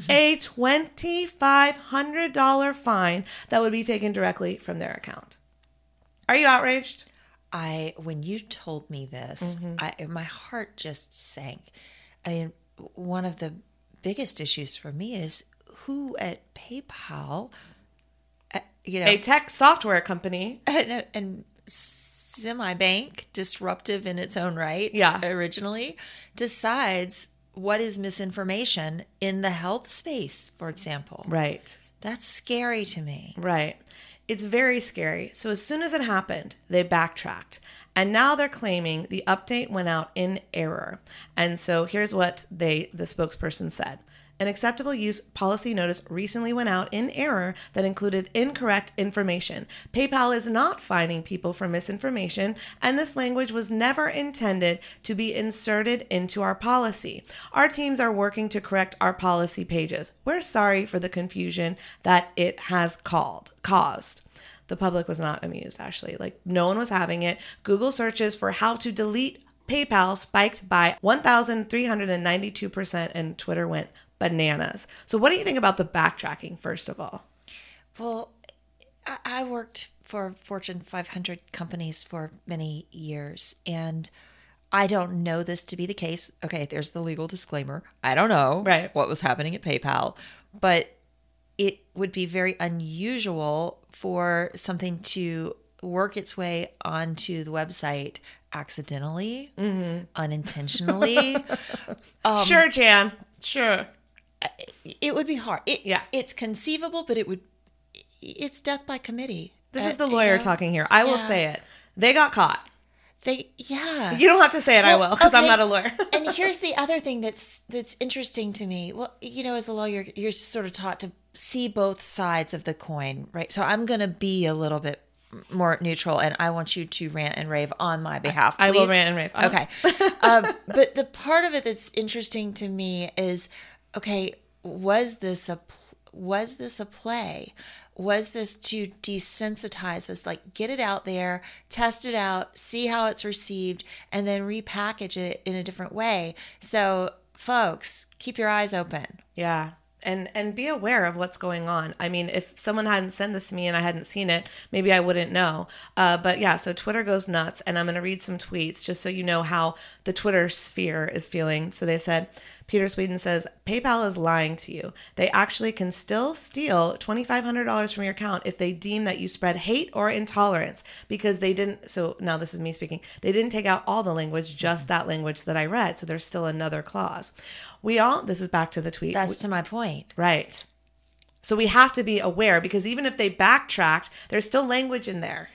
A $2,500 fine that would be taken directly from their account. Are you outraged? I when you told me this, mm-hmm. I my heart just sank. I mean, one of the biggest issues for me is who at PayPal, uh, you know, A tech software company. and, and semi bank, disruptive in its own right, Yeah. originally decides what is misinformation in the health space, for example. Right. That's scary to me. Right. It's very scary. So as soon as it happened, they backtracked. And now they're claiming the update went out in error. And so here's what they the spokesperson said. An acceptable use policy notice recently went out in error that included incorrect information. PayPal is not fining people for misinformation, and this language was never intended to be inserted into our policy. Our teams are working to correct our policy pages. We're sorry for the confusion that it has called caused. The public was not amused, actually Like, no one was having it. Google searches for how to delete PayPal spiked by 1,392%, and Twitter went bananas. So, what do you think about the backtracking, first of all? Well, I- worked for Fortune 500 companies for many years, and I don't know this to be the case. Okay, there's the legal disclaimer. I don't know Right. what was happening at PayPal, but it would be very unusual for something to work its way onto the website accidentally, unintentionally. Um, sure, Jan. Sure. It would be hard. It, Yeah. it's conceivable, but it would. It's death by committee. This Uh, is the you lawyer know? talking here. I will say it. They got caught. They, yeah. You don't have to say it, I will, because I'm not a lawyer. and here's the other thing that's that's interesting to me. Well, you know, as a lawyer, you're sort of taught to see both sides of the coin, right? So I'm going to be a little bit more neutral, and I want you to rant and rave on my behalf. I will rant and rave. Okay. um, but the part of it that's interesting to me is, okay, was this a was this a play? Was this to desensitize us? Like, get it out there, test it out, see how it's received, and then repackage it in a different way. So, folks, keep your eyes open. Yeah. And and be aware of what's going on. I mean, if someone hadn't sent this to me and I hadn't seen it, maybe I wouldn't know. Uh, but yeah, so Twitter goes nuts, and I'm going to read some tweets just so you know how the Twitter sphere is feeling. So they said, Peter Sweden says, PayPal is lying to you. They actually can still steal $2,500 from your account if they deem that you spread hate or intolerance because they didn't. So now this is me speaking. They didn't take out all the language, just mm-hmm. that language that I read. So there's still another clause. We all, this is back to the tweet. That's to my point. Right. So we have to be aware because even if they backtracked, there's still language in there.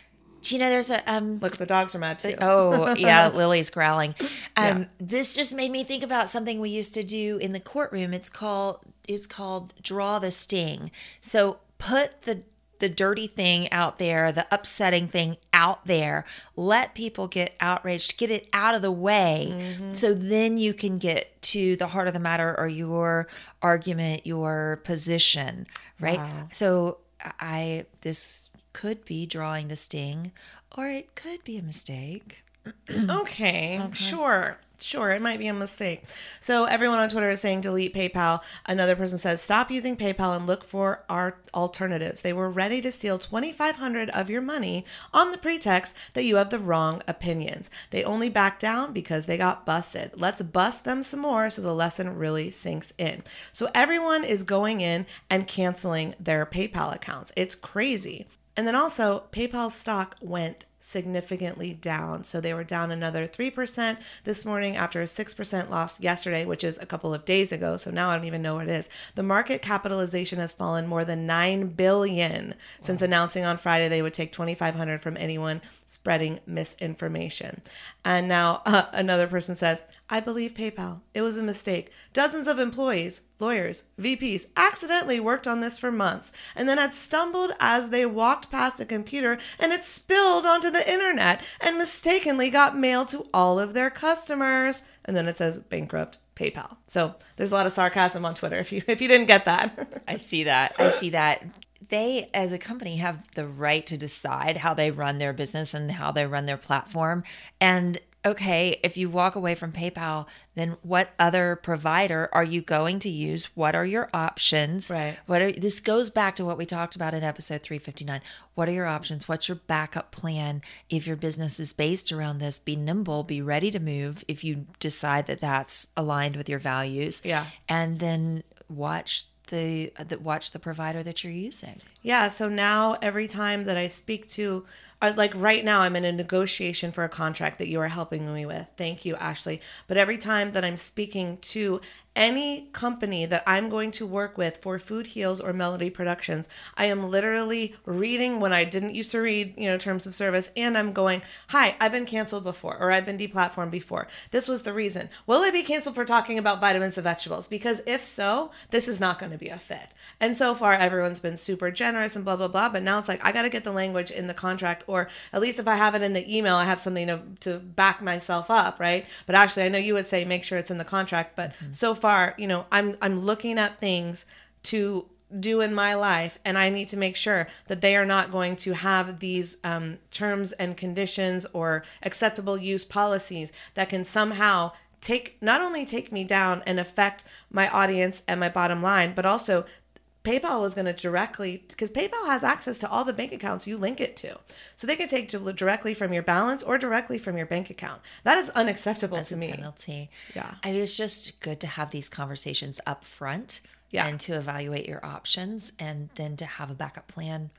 Do you know there's a um Look, the dogs are mad too. Oh, yeah, Lily's growling. Um, This just made me think about something we used to do in the courtroom. It's called it's called draw the sting. So put the the dirty thing out there, the upsetting thing out there. Let people get outraged, get it out of the way, so then you can get to the heart of the matter or your argument, your position, right? So I this could be drawing the sting, or it could be a mistake. Okay, sure. Sure, it might be a mistake. So everyone on Twitter is saying delete PayPal. Another person says stop using PayPal and look for our alternatives. They were ready to steal 2500 of your money on the pretext that you have the wrong opinions. They only backed down because they got busted. Let's bust them some more so the lesson really sinks in. So everyone is going in and canceling their PayPal accounts. It's crazy. And then also, PayPal stock went significantly down. So they were down another 3% this morning after a 6% loss yesterday, which is a couple of days ago. So now I don't even know what it is. The market capitalization has fallen more than 9 billion since announcing on Friday they would take 2500 from anyone spreading misinformation. And now uh, another person says, I believe PayPal. It was a mistake. Dozens of employees, lawyers, VPs accidentally worked on this for months and then had stumbled as they walked past the computer and it spilled onto the internet and mistakenly got mailed to all of their customers. And then it says bankrupt PayPal. So there's a lot of sarcasm on Twitter if you if you didn't get that. I see that. I see that. They, as a company, have the right to decide how they run their business and how they run their platform. And okay, if you walk away from PayPal, then what other provider are you going to use? What are your options? Right. What are this goes back to what we talked about in episode 359. What are your options? What's your backup plan if your business is based around this? Be nimble, be ready to move if you decide that that's aligned with your values. Yeah. And then watch the that watch the provider that you're using. Yeah, so now every time that I speak to, uh, like right now, I'm in a negotiation for a contract that you are helping me with. Thank you, Ashley. But every time that I'm speaking to any company that I'm going to work with for Food Heals or Melody Productions, I am literally reading when I didn't used to read, you know, terms of service, and I'm going, Hi, I've been canceled before, or I've been deplatformed before. This was the reason. Will I be canceled for talking about vitamins and vegetables? Because if so, this is not going to be a fit. And so far, everyone's been super generous and blah, blah, blah. But now it's like, I got to get the language in the contract, or at least if I have it in the email, I have something to, to back myself up, right? But actually, I know you would say make sure it's in the contract. But mm-hmm. so far, you know, I'm I'm looking at things to do in my life and i need to make sure that they are not going to have these um, terms and conditions or acceptable use policies that can somehow take not only take me down and affect my audience and my bottom line but also PayPal was going to directly because PayPal has access to all the bank accounts you link it to. So they could take directly from your balance or directly from your bank account. That is unacceptable as to a me. penalty. Yeah. It is just good to have these conversations up front Yeah. and to evaluate your options and then to have a backup plan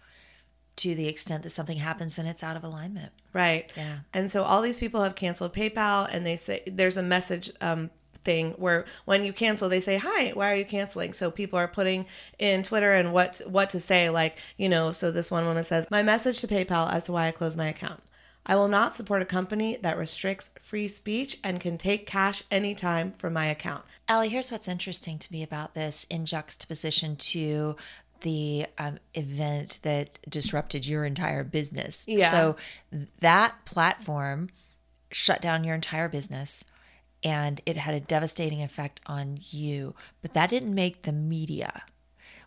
to the extent that something happens and it's out of alignment. Right. Yeah. And so all these people have canceled PayPal and they say there's a message um, thing where when you cancel they say hi why are you canceling so people are putting in twitter and what what to say like you know so this one woman says my message to paypal as to why i closed my account i will not support a company that restricts free speech and can take cash anytime from my account Allie, here's what's interesting to me about this in juxtaposition to the um, event that disrupted your entire business. Yeah. So that platform shut down your entire business and it had a devastating effect on you, but that didn't make the media.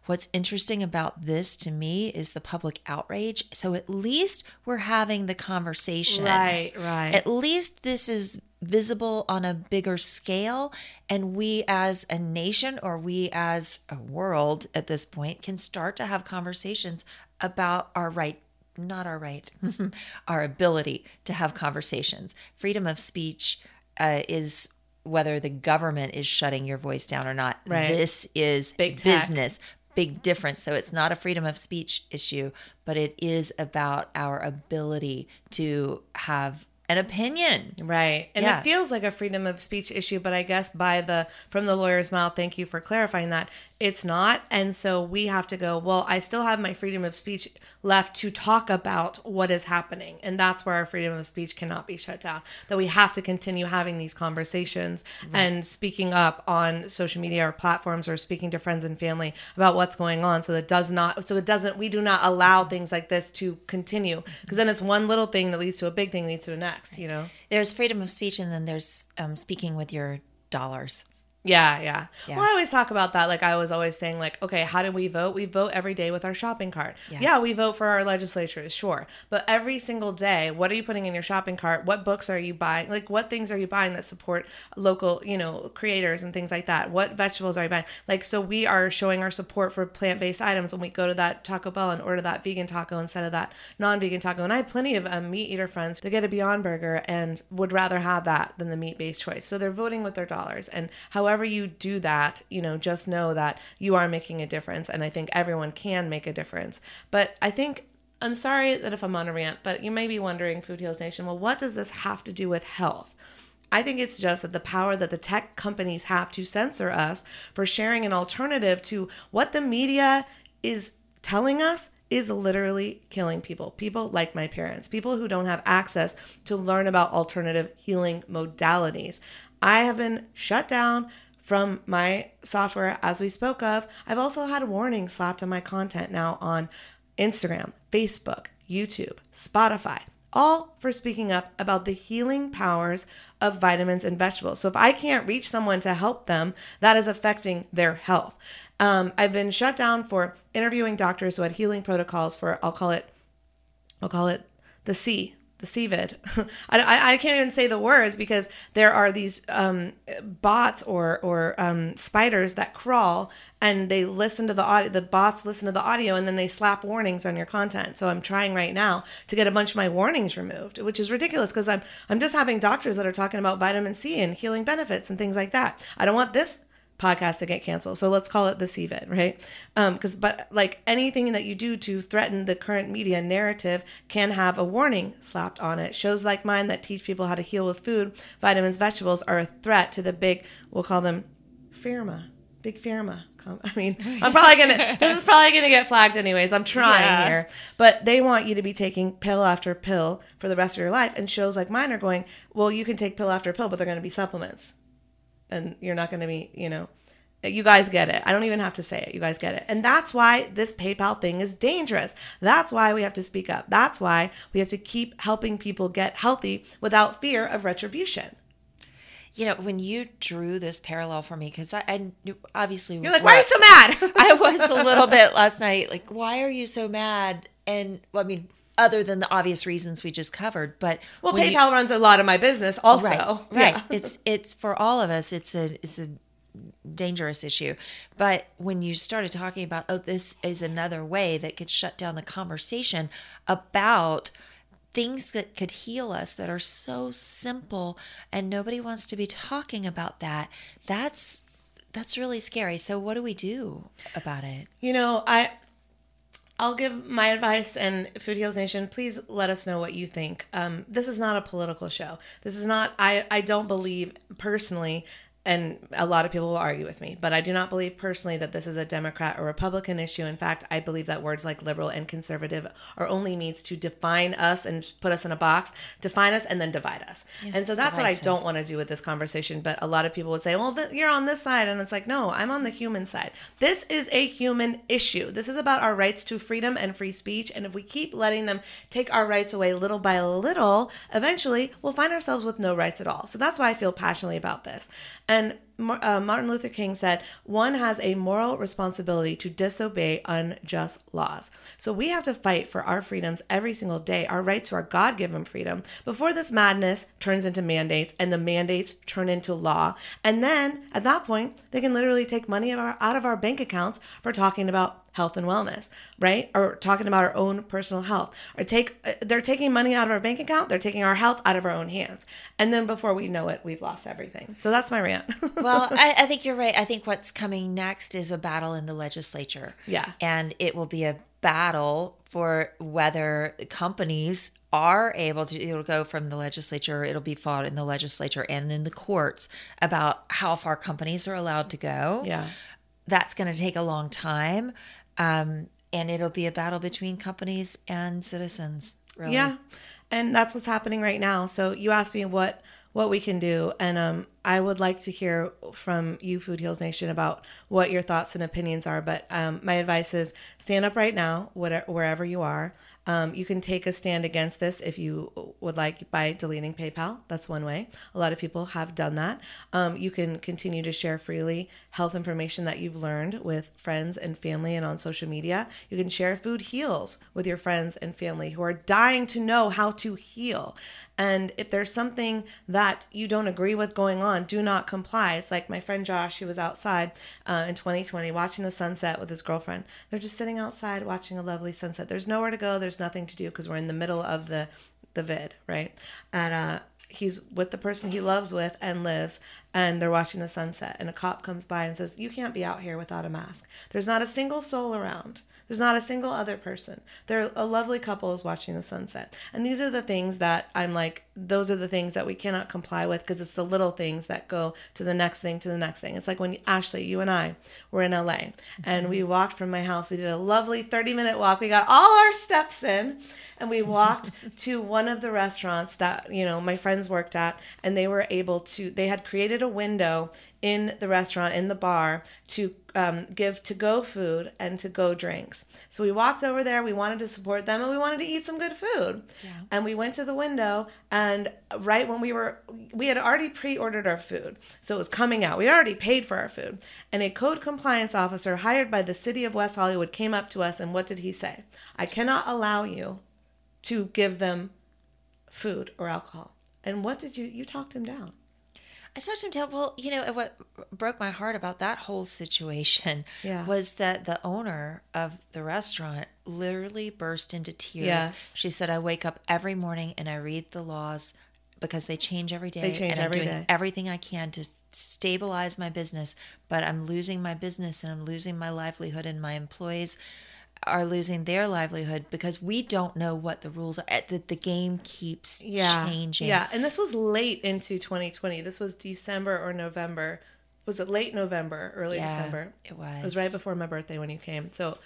What's interesting about this to me is the public outrage. So at least we're having the conversation. right right At least this is visible on a bigger scale. And we as a nation or we as a world at this point can start to have conversations about our right, not our right, our ability to have conversations. Freedom of speech uh, is whether the government is shutting your voice down or not. Right. This is Big tech. business big difference. So it's not a freedom of speech issue, but it is about our ability to have an opinion. Right. And Yeah. it feels like a freedom of speech issue, but I guess by the from the lawyer's mouth, thank you for clarifying that. It's not. And so we have to go, well, I still have my freedom of speech left to talk about what is happening. And that's where our freedom of speech cannot be shut down. That we have to continue having these conversations and speaking up on social media or platforms or speaking to friends and family about what's going on so that does not so it doesn't we do not allow things like this to continue because then it's one little thing that leads to a big thing leads to next, you know. There's freedom of speech, and then there's um, speaking with your dollars. Yeah, yeah, Yeah. Well, I always talk about that. Like I was always saying, like, okay, how do we vote? We vote every day with our shopping cart. Yes. Yeah, we vote for our legislatures, sure. But every single day, what are you putting in your shopping cart? What books are you buying? Like, what things are you buying that support local, you know, creators and things like that? What vegetables are you buying? Like, so we are showing our support for plant-based items when we go to that Taco Bell and order that vegan taco instead of that non-vegan taco. And I have plenty of um, meat eater friends that get a Beyond Burger and would rather have that than the meat-based choice. So they're voting with their dollars. And however you do that, you know, just know that you are making a difference. And I think everyone can make a difference. But I think I'm sorry that if I'm on a rant, but you may be wondering, Food Heals Nation, well, what does this have to do with health? I think it's just that the power that the tech companies have to censor us for sharing an alternative to what the media is telling us is literally killing people. People like my parents, people who don't have access to learn about alternative healing modalities. I have been shut down from my software as we spoke of. I've also had warnings slapped on my content now on Instagram, Facebook, YouTube, Spotify, all for speaking up about the healing powers of vitamins and vegetables. So if I can't reach someone to help them, that is affecting their health. Um, I've been shut down for interviewing doctors who had healing protocols for, I'll call it, I'll call it the C, the CVID. I, I, can't even say the words because there are these um, bots or or um, spiders that crawl and they listen to the audio. The bots listen to the audio and then they slap warnings on your content. So I'm trying right now to get a bunch of my warnings removed, which is ridiculous because I'm I'm just having doctors that are talking about vitamin C and healing benefits and things like that. I don't want this podcast to get canceled. So let's call it the CVID, right? Um, because, but like anything that you do to threaten the current media narrative can have a warning slapped on it. Shows like mine that teach people how to heal with food, vitamins, vegetables are a threat to the big, we'll call them pharma, big pharma. I mean, I'm probably gonna. this is probably gonna get flagged anyways. I'm trying Yeah. here, but they want you to be taking pill after pill for the rest of your life. And shows like mine are going, well, you can take pill after pill, but they're going to be supplements and you're not going to be, you know, you guys get it. I don't even have to say it. You guys get it. And that's why this PayPal thing is dangerous. That's why we have to speak up. That's why we have to keep helping people get healthy without fear of retribution. You know, when you drew this parallel for me, because I, I obviously You're like, why are you so mad? I was a little bit last night. Like, why are you so mad? And well, I mean, other than the obvious reasons we just covered, but well, when you- PayPal runs a lot of my business also. right, right. Yeah. It's it's for all of us. It's a it's a dangerous issue. But when you started talking about, oh, this is another way that could shut down the conversation about things that could heal us that are so simple and nobody wants to be talking about that. That's that's really scary. So what do we do about it? You know, I I'll give my advice and Food Heals Nation, please let us know what you think. Um, this is not a political show. This is not I I don't believe personally and a lot of people will argue with me, but I do not believe personally that this is a Democrat or Republican issue. In fact, I believe that words like liberal and conservative are only means to define us and put us in a box, define us, and then divide us. and so that's what I don't want to do with this conversation. But a lot of people would say, well, th- you're on this side. And it's like, no, I'm on the human side. This is a human issue. This is about our rights to freedom and free speech. And if we keep letting them take our rights away little by little, eventually we'll find ourselves with no rights at all. So that's why I feel passionately about this. And Mar- uh, Martin Luther King said, one has a moral responsibility to disobey unjust laws. So we have to fight for our freedoms every single day, our rights to our God given freedom, before this madness turns into mandates and the mandates turn into law. And then at that point, they can literally take money out of our bank accounts for talking about health and wellness, right? Or talking about our own personal health. Or take uh, they're taking money out of our bank account, they're taking our health out of our own hands. And then before we know it, we've lost everything. So that's my rant. well, I, I think you're right. I think what's coming next is a battle in the legislature. Yeah. And it will be a battle for whether companies are able to it'll go from the legislature it'll be fought in the legislature and in the courts about how far companies are allowed to go yeah. that's going to take a long time um, and it'll be a battle between companies and citizens really Yeah. And that's what's happening right now. So you asked me what what we can do and um I would like to hear from you Food Heals Nation about what your thoughts and opinions are, but um my advice is stand up right now whatever, wherever you are. Um, you can take a stand against this if you would like by deleting PayPal. That's one way. A lot of people have done that. Um, you can continue to share freely health information that you've learned with friends and family and on social media. You can share food heals with your friends and family who are dying to know how to heal. And if there's something that you don't agree with going on, do not comply. It's like my friend Josh, who was outside uh, in 2020 watching the sunset with his girlfriend. They're just sitting outside watching a lovely sunset. There's nowhere to go. There's nothing to do because we're in the middle of the the vid, right? And uh, he's with the person he loves with and lives and they're watching the sunset and a cop comes by and says you can't be out here without a mask there's not a single soul around there's not a single other person. They're a lovely couple is watching the sunset. And these are the things that i'm like those are the things that we cannot comply with because it's the little things that go to the next thing to the next thing. It's like when ashley you and i were in la and we mm-hmm. walked from my house. We did a lovely 30 minute walk. We got all our steps in and we walked to one of the restaurants that you know my friends worked at and they were able to they had created a window in the restaurant in the bar to um, give to go food and to go drinks. So we walked over there we wanted to support them and we wanted to eat some good food. And we went to the window and right when we were we had already pre-ordered our food. So it was coming out. We already paid for our food. And a code compliance officer hired by the city of west hollywood came up to us and what did he say? I cannot allow you to give them food or alcohol. And what did you you talked him down? I talked to him down. Well, you know uh, what broke my heart about that whole situation Yeah. was that the owner of the restaurant literally burst into tears. Yes. She said, "I wake up every morning and I read the laws." Because they change every day, change and I'm doing day. everything I can to stabilize my business. But I'm losing my business, and I'm losing my livelihood, and my employees are losing their livelihood because we don't know what the rules are. The, the game keeps changing. Yeah, and this was late into 2020. This was December or November. Was it late November, early Yeah, December? it was. It was was. right before my birthday when you came. So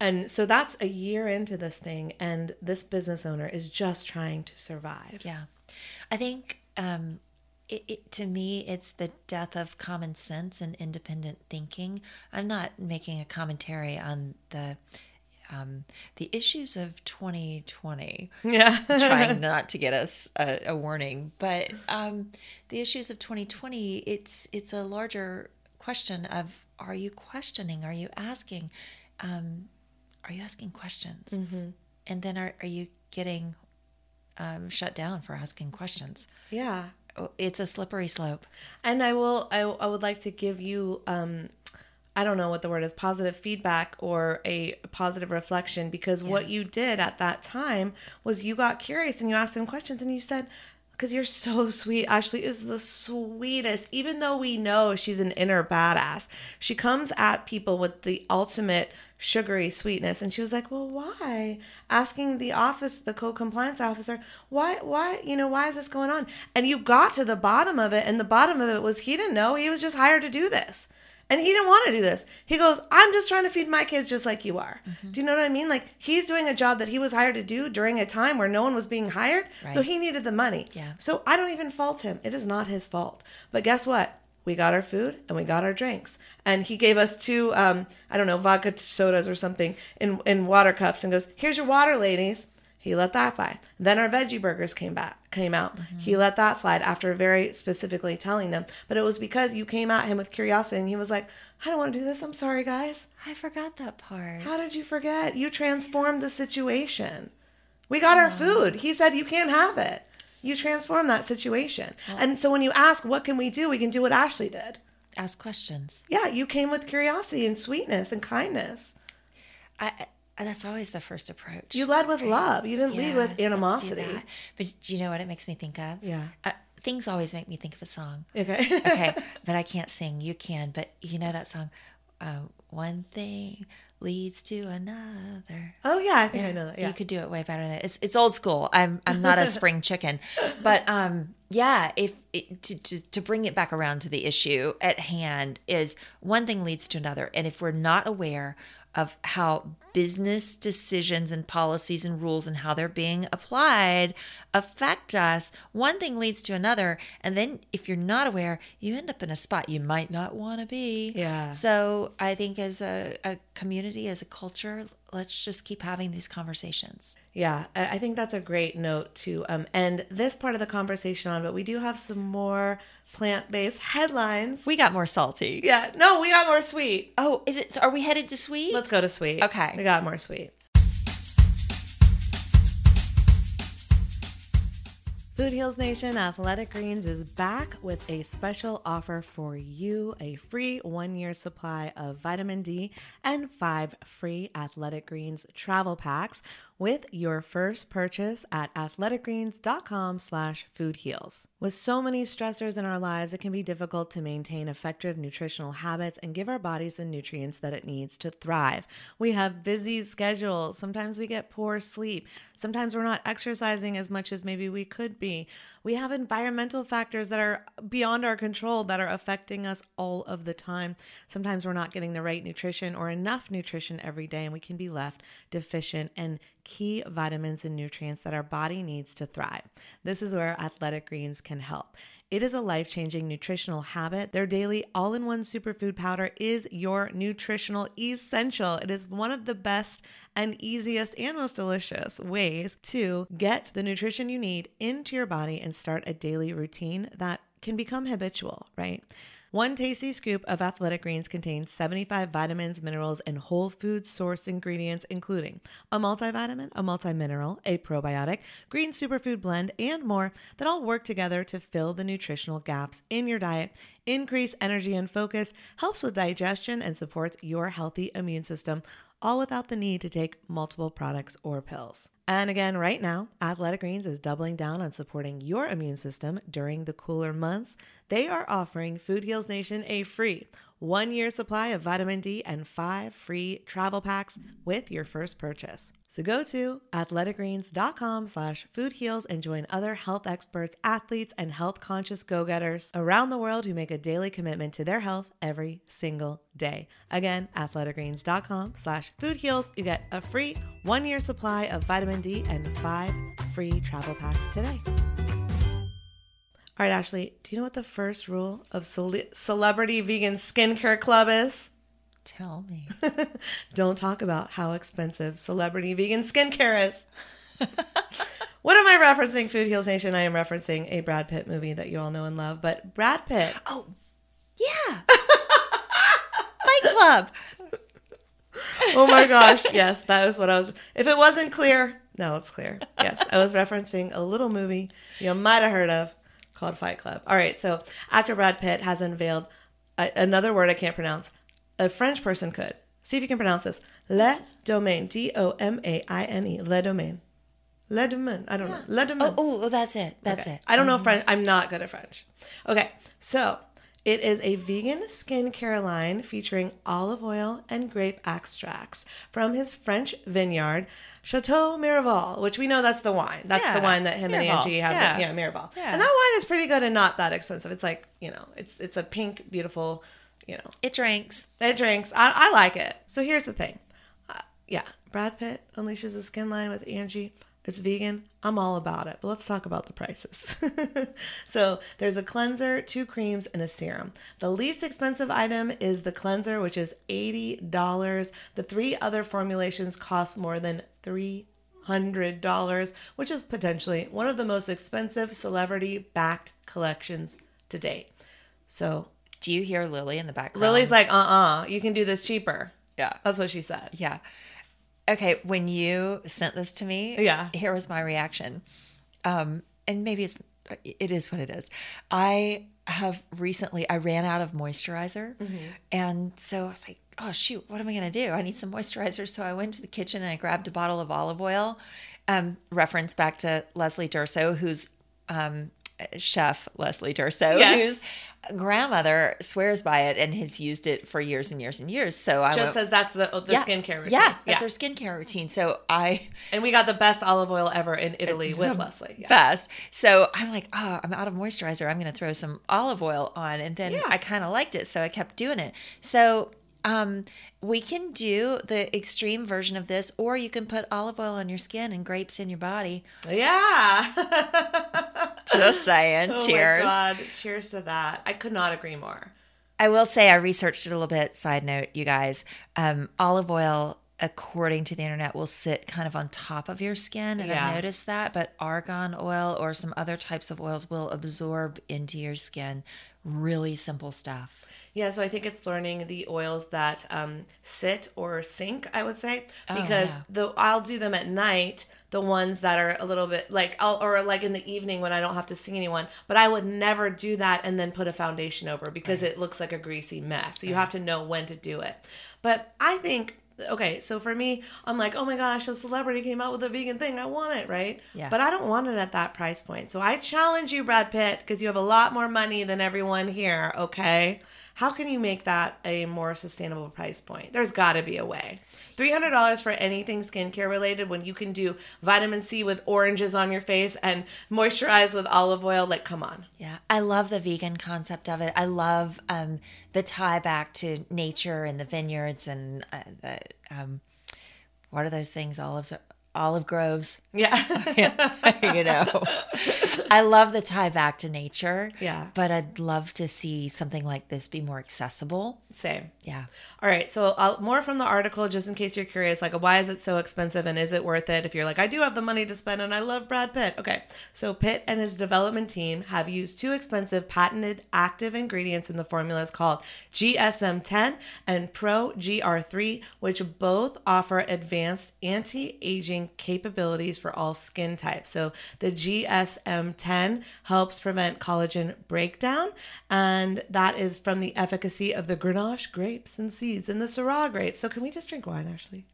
and so that's a year into this thing and this business owner is just trying to survive. Yeah. I think um, it, it, to me, it's the death of common sense and independent thinking. I'm not making a commentary on the um, the issues of 2020. Yeah. trying not to get us a, a warning, but um, the issues of 2020, it's it's a larger question of are you questioning? Are you asking? Um, are you asking questions? And then are, are you getting um, shut down for asking questions? yeah. Oh, It's a slippery slope. And I will I, I would like to give you um I don't know what the word is positive feedback or a positive reflection because what you did at that time was you got curious and you asked him questions and you said because you're so sweet. Ashley is the sweetest, even though we know she's an inner badass. She comes at people with the ultimate sugary sweetness. And she was like, Well, why? Asking the office, the co compliance officer, why, why, you know, why is this going on? And you got to the bottom of it. And the bottom of it was he didn't know. He was just hired to do this. And he didn't want to do this. He goes, I'm just trying to feed my kids just like you are. Do you know what I mean? Like he's doing a job that he was hired to do during a time where no one was being hired. So he needed the money. Yeah. So I don't even fault him. It is not his fault. But guess what? We got our food and we got our drinks. And he gave us two, um, I don't know, vodka sodas or something in, in water cups and goes, Here's your water, ladies. He let that fly. Then our veggie burgers came back, came out. Mm-hmm. He let that slide after very specifically telling them. But it was because you came at him with curiosity and he was like, I don't want to do this. I'm sorry, guys. I forgot that part. How did you forget? You transformed the situation. We got our food. He said you can't have it. You transformed that situation. and so when you ask, what can we do? We can do what Ashley did. Ask questions. Yeah, you came with curiosity and sweetness and kindness. I, I that's always the first approach. You led with love. You didn't lead Yeah, with let's do animosity. that. But do you know what it makes me think of? Yeah. Uh, things always make me think of a song. Okay. Okay, but I can't sing. You can. But you know that song, uh, One Thing Leads to Another. oh yeah, I think I know that. Yeah. You could do it way better than that. It's it's old school. I'm I'm not a spring chicken, but um yeah. If it, to, to to bring it back around to the issue at hand is one thing leads to another, and if we're not aware of how business decisions and policies and rules and how they're being applied affect us, one thing leads to another, and then if you're not aware, you end up in a spot you might not want to be. Yeah. So I think as a, a community, as a culture, let's just keep having these conversations. Yeah, I think that's a great note to um, end this part of the conversation on. But we do have some more plant-based headlines. We got more salty. yeah, no, we got more sweet. Oh, is it? So are we headed to sweet? Let's go to sweet. Okay. We got more sweet. Food Heals Nation Athletic Greens is back with a special offer for you a free one year supply of vitamin D and five free Athletic Greens travel packs with your first purchase at athleticgreens.com slash foodheals. With so many stressors in our lives, it can be difficult to maintain effective nutritional habits and give our bodies the nutrients that it needs to thrive. We have busy schedules. Sometimes we get poor sleep. Sometimes we're not exercising as much as maybe we could be. We have environmental factors that are beyond our control that are affecting us all of the time. Sometimes we're not getting the right nutrition or enough nutrition every day, and we can be left deficient in key vitamins and nutrients that our body needs to thrive. This is where Athletic Greens can help. It is a life changing nutritional habit. Their daily all in one superfood powder is your nutritional essential. It is one of the best and easiest and most delicious ways to get the nutrition you need into your body and start a daily routine that can become habitual, right? One tasty scoop of athletic greens contains 75 vitamins, minerals, and whole food sourced ingredients, including a multivitamin, a multimineral, a probiotic, green superfood blend, and more that all work together to fill the nutritional gaps in your diet, increase energy and focus, helps with digestion, and supports your healthy immune system all without the need to take multiple products or pills. And again, right now, Athletic Greens is doubling down on supporting your immune system during the cooler months. They are offering Food Heals Nation a free one year supply of vitamin D and five free travel packs with your first purchase. So go to athleticgreens.com slash foodheals and join other health experts, athletes, and health conscious go-getters around the world who make a daily commitment to their health every single day. Again, athleticgreens.com slash foodheals. You get a free one-year supply of vitamin D and five free travel packs today. All right, Ashley, do you know what the first rule of cele- Celebrity Vegan Skincare Club is? Tell me. Don't talk about how expensive celebrity vegan skincare is. what am I referencing, Food Heals Nation? I am referencing a Brad Pitt movie that you all know and love. But Brad Pitt, Oh, yeah. Fight Club. oh my gosh, yes, that was what I was. If it wasn't clear, no, it's clear. Yes, I was referencing a little movie you might have heard of called Fight Club. All right, so actor Brad Pitt has unveiled a, another word I can't pronounce. A French person could. See if you can pronounce this. Le Domaine. D O M A I N E. Le Domaine. Le Domaine. I don't know. Le Domaine. Oh, oh, that's it. That's Okay. it. I don't know mm-hmm. French. I'm not good at French. Okay, so it is a vegan skincare line featuring olive oil and grape extracts from his French vineyard, Chateau Miraval, which we know that's the wine. That's the wine that him and Angie have. Yeah. Yeah, Miraval. Yeah. And that wine is pretty good and not that expensive. It's like you know, it's it's a pink, beautiful, you know, It drinks. it drinks. I, I like it. So here's the thing. Uh, yeah, Brad Pitt unleashes a skin line with Angie. It's vegan. I'm all about it. But let's talk about the prices. so there's a cleanser, two creams, and a serum. The least expensive item is the cleanser, which is $80. The three other formulations cost more than $300, which is potentially one of the most expensive celebrity backed collections to date. So Do you hear Lily in the background? Lily's like, uh uh you can do this cheaper. Yeah. That's what she said. Yeah. Okay, when you sent this to me, Yeah. here was my reaction. Um, and maybe it's it is what it is. I have recently I ran out of moisturizer, and so I was like, oh shoot, what am I gonna do? I need some moisturizer. So I went to the kitchen and I grabbed a bottle of olive oil. Um, reference back to Leslie Durso, who's um, chef Leslie Durso, Yes. whose grandmother swears by it and has used it for years and years and years. So I Just went, says that's the the skincare routine. yeah, that's her skincare routine. So I And we got the best olive oil ever in Italy with Leslie. Yeah. fast. So I'm like, oh, I'm out of moisturizer. I'm going to throw some olive oil on, and then Yeah. I kind of liked it, so I kept doing it. So um, we can do the extreme version of this, or you can put olive oil on your skin and grapes in your body. Yeah. Just saying. oh Cheers. my God. Cheers to that. I could not agree more. I will say I researched it a little bit. Side note, you guys, um, olive oil, according to the internet, will sit kind of on top of your skin, and Yeah. I noticed that. But argan oil or some other types of oils will absorb into your skin. Really simple stuff. Yeah, so I think it's learning the oils that um, sit or sink. I would say Oh, because yeah. the I'll do them at night. The ones that are a little bit like I'll, or like in the evening when I don't have to see anyone. But I would never do that and then put a foundation over because it looks like a greasy mess. So you have to know when to do it. But I think okay, so for me, I'm like, oh my gosh, a celebrity came out with a vegan thing. I want it, right? Yeah. But I don't want it at that price point. So I challenge you, Brad Pitt, because you have a lot more money than everyone here, okay? How can you make that a more sustainable price point? There's got to be a way. $300 for anything skincare related when you can do vitamin C with oranges on your face and moisturize with olive oil. Like, come on. Yeah, I love the vegan concept of it. I love um, the tie back to nature and the vineyards and uh, the um, what are those things? Olives, olive groves. Yeah. you know, I love the tie back to nature. Yeah. but I'd love to see something like this be more accessible. Same. Yeah. All right, so I'll, more from the article, just in case you're curious, like why is it so expensive and is it worth it? If you're like, I do have the money to spend and I love Brad Pitt. Okay, so Pitt and his development team have used two expensive patented active ingredients in the formulas called GSM10 and Pro GR3, which both offer advanced anti-aging capabilities for all skin types. So the GSM10 helps prevent collagen breakdown, and that is from the efficacy of the Grenache grapes and seeds and the Syrah grapes. So can we just drink wine, Ashley?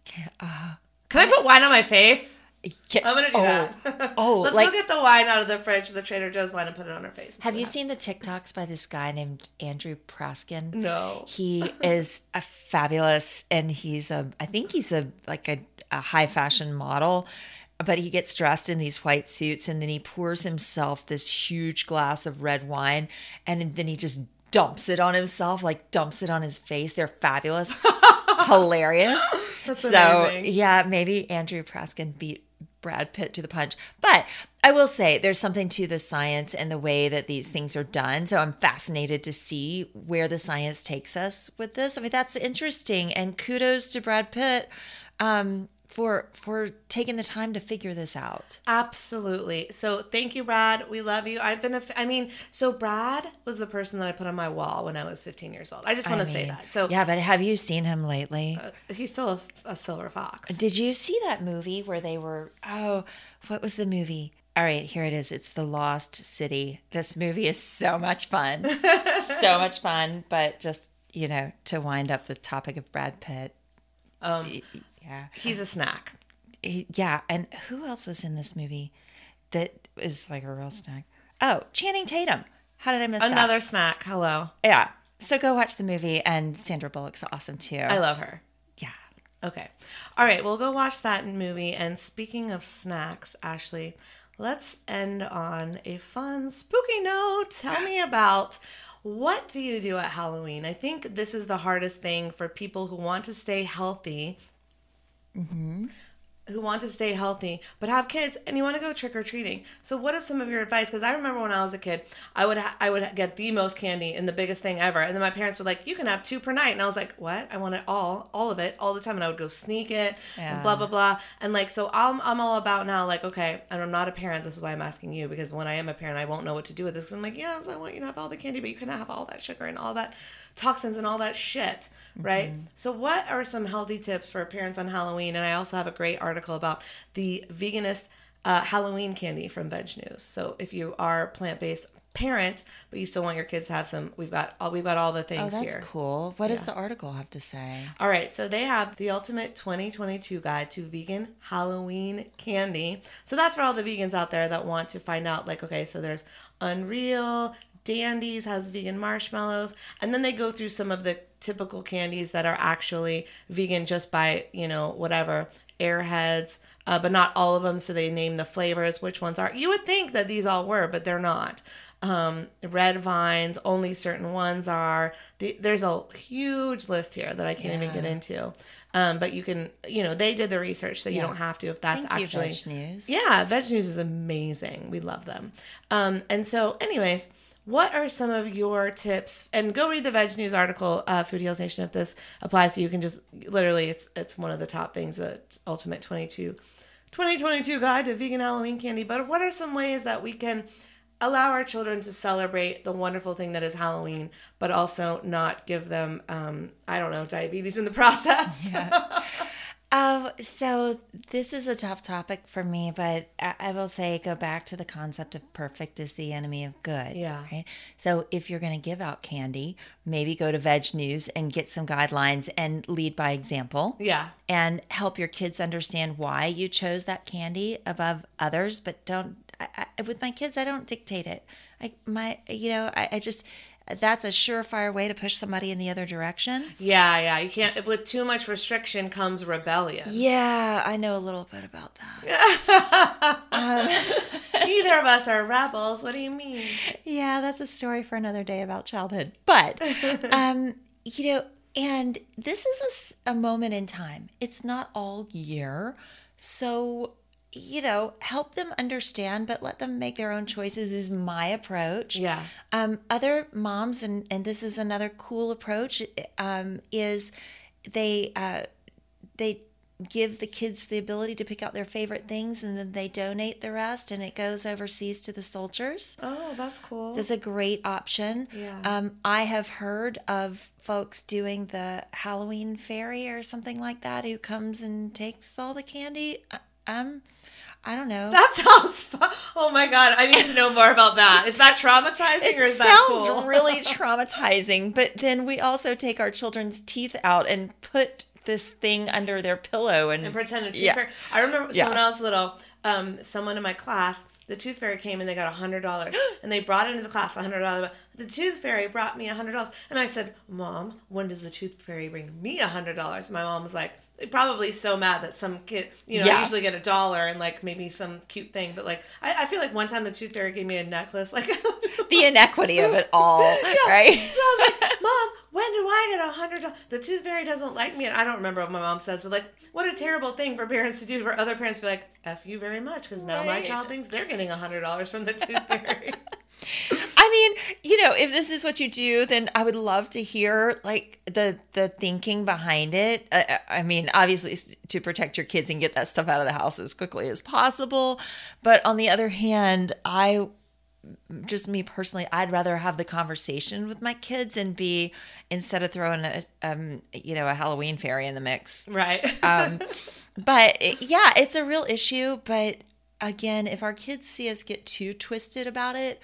Uh, Can I put wine on my face? yeah. I'm gonna do oh, that. Oh, let's like- go get the wine out of the fridge, the Trader Joe's wine, and put it on her face. Have you seen the TikToks by this guy named Andrew Praskin? No. He is a fabulous, and he's a. I think he's a like a, a high fashion model, but he gets dressed in these white suits, and then he pours himself this huge glass of red wine, and then he just dumps it on himself, like dumps it on his face. They're fabulous, hilarious. That's so amazing. yeah, maybe Andrew Praskin beat Brad Pitt to the punch. But I will say there's something to the science and the way that these things are done. So I'm fascinated to see where the science takes us with this. I mean, that's interesting. And kudos to Brad Pitt um, for for taking the time to figure this out. Absolutely. So thank you, Brad. We love you. I've been a. I mean, so Brad was the person that I put on my wall when I was 15 years old. I just want I to say that. So yeah, but have you seen him lately? uh, he's still a, a silver fox. Did you see that movie where they were? Oh, what was the movie? All right, here it is. It's The Lost City. This movie is so much fun. so much fun, but just, you know, to wind up the topic of Brad Pitt. Um, Yeah. he's a snack. He- yeah. And who else was in this movie that is like a real snack? Oh, Channing Tatum. How did I miss Another that? snack. Hello. Yeah. So go watch the movie, and Sandra Bullock's awesome too. I love her. Yeah. Okay. All right, we'll go watch that movie. And speaking of snacks, Ashley, let's end on a fun, spooky note. Tell me about what do you do at Halloween? I think this is the hardest thing for people who want to stay healthy. Mm-hmm. Who want to stay healthy but have kids and you want to go trick or treating. So, what is some of your advice? Because I remember when I was a kid, I would ha- I would get the most candy and the biggest thing ever, and then my parents were like, "You can have two per night," and I was like, "What? I want it all, all of it, all the time." And I would go sneak it and blah blah blah. And like, so I'm I'm all about now, like, okay, and I'm not a parent. This is why I'm asking you because when I am a parent, I won't know what to do with this. Because I'm like, yes, I want you to have all the candy, but you cannot have all that sugar and all that toxins and all that shit, right? So, what are some healthy tips for parents on Halloween? And I also have a great article about the veganist uh, Halloween candy from VegNews. So, if you are plant based parent, but you still want your kids to have some, we've got all we've got all the things. Oh, things that's here. cool. What does the article have to say? All right, so they have the ultimate 2022 guide to vegan Halloween candy. So that's for all the vegans out there that want to find out like okay, so there's Unreal, Dandies has vegan marshmallows, and then they go through some of the typical candies that are actually vegan just by, you know, whatever, Airheads, uh, but not all of them. So they name the flavors, which ones are. You would think that these all were, but they're not. Um, red vines, only certain ones are. The, there's a huge list here that I can't even get into. Um, but you can, you know, they did the research, so you don't have to if that's Thank actually. you, VegNews. Yeah, VegNews is amazing. We love them. Um, and so, anyways, what are some of your tips? And go read the VegNews article, uh, Food Heals Nation, if this applies to you. Can just literally, it's it's one of the top things. that Ultimate 22, 2022 Guide to Vegan Halloween Candy. But what are some ways that we can allow our children to celebrate the wonderful thing that is Halloween, but also not give them, um, I don't know, diabetes in the process? Um, so this is a tough topic for me, but I, I will say go back to the concept of perfect is the enemy of good. Yeah. Right. So if you're going to give out candy, maybe go to VegNews and get some guidelines and lead by example. Yeah. And help your kids understand why you chose that candy above others, but don't. I, I, with my kids, I don't dictate it. I my you know I, I just that's a surefire way to push somebody in the other direction. Yeah, yeah. You can't. With too much restriction comes rebellion. Yeah, I know a little bit about that. Neither of us are rebels. What do you mean? Yeah, that's a story for another day about childhood. But, um, you know, and this is a moment in time. It's not all year. So, you know, help them understand, but let them make their own choices is my approach. Yeah. Um, other moms, and, and this is another cool approach, um, is they, uh, they give the kids the ability to pick out their favorite things and then they donate the rest and it goes overseas to the soldiers. Oh, that's cool. That's a great option. Yeah. Um, I have heard of folks doing the Halloween fairy or something like that who comes and takes all the candy. I- Um, I don't know. That sounds fun. Oh my god, I need to know more about that. Is that traumatizing it or is that sounds cool? really traumatizing, but then we also take our children's teeth out and put this thing under their pillow and, and pretend a tooth Yeah. fairy. I remember Yeah. someone else little, um, someone in my class, the tooth fairy came and they got a hundred dollars and they brought into the class a hundred dollars. The tooth fairy brought me a hundred dollars and I said, Mom, when does the tooth fairy bring me a hundred dollars? My mom was like, probably so mad that some kid, you know, I usually get a dollar and like maybe some cute thing, but like I, I feel like one time the tooth fairy gave me a necklace, like the inequity of it all, right? So I was like, Mom, when do I get a hundred dollars? The tooth fairy doesn't like me. And I don't remember what my mom says, but like, what a terrible thing for parents to do for other parents to be like, F you very much, because now my child thinks they're getting a hundred dollars from the tooth fairy. I mean, you know, if this is what you do, then I would love to hear like the the thinking behind it. Uh, I mean, obviously to protect your kids and get that stuff out of the house as quickly as possible, but on the other hand, I just me personally, I'd rather have the conversation with my kids and be instead of throwing a um you know a Halloween fairy in the mix. right. Um, but yeah, it's a real issue. But again, if our kids see us get too twisted about it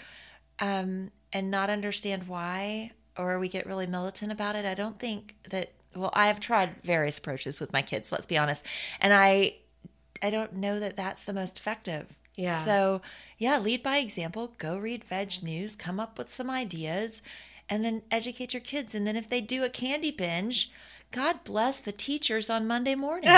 um, and not understand why, or we get really militant about it, I don't think that. Well, I have tried various approaches with my kids. Let's be honest, and I, I don't know that that's the most effective. Yeah. So yeah, lead by example. Go read VegNews. Come up with some ideas, and then educate your kids. And then if they do a candy binge, God bless the teachers on Monday morning.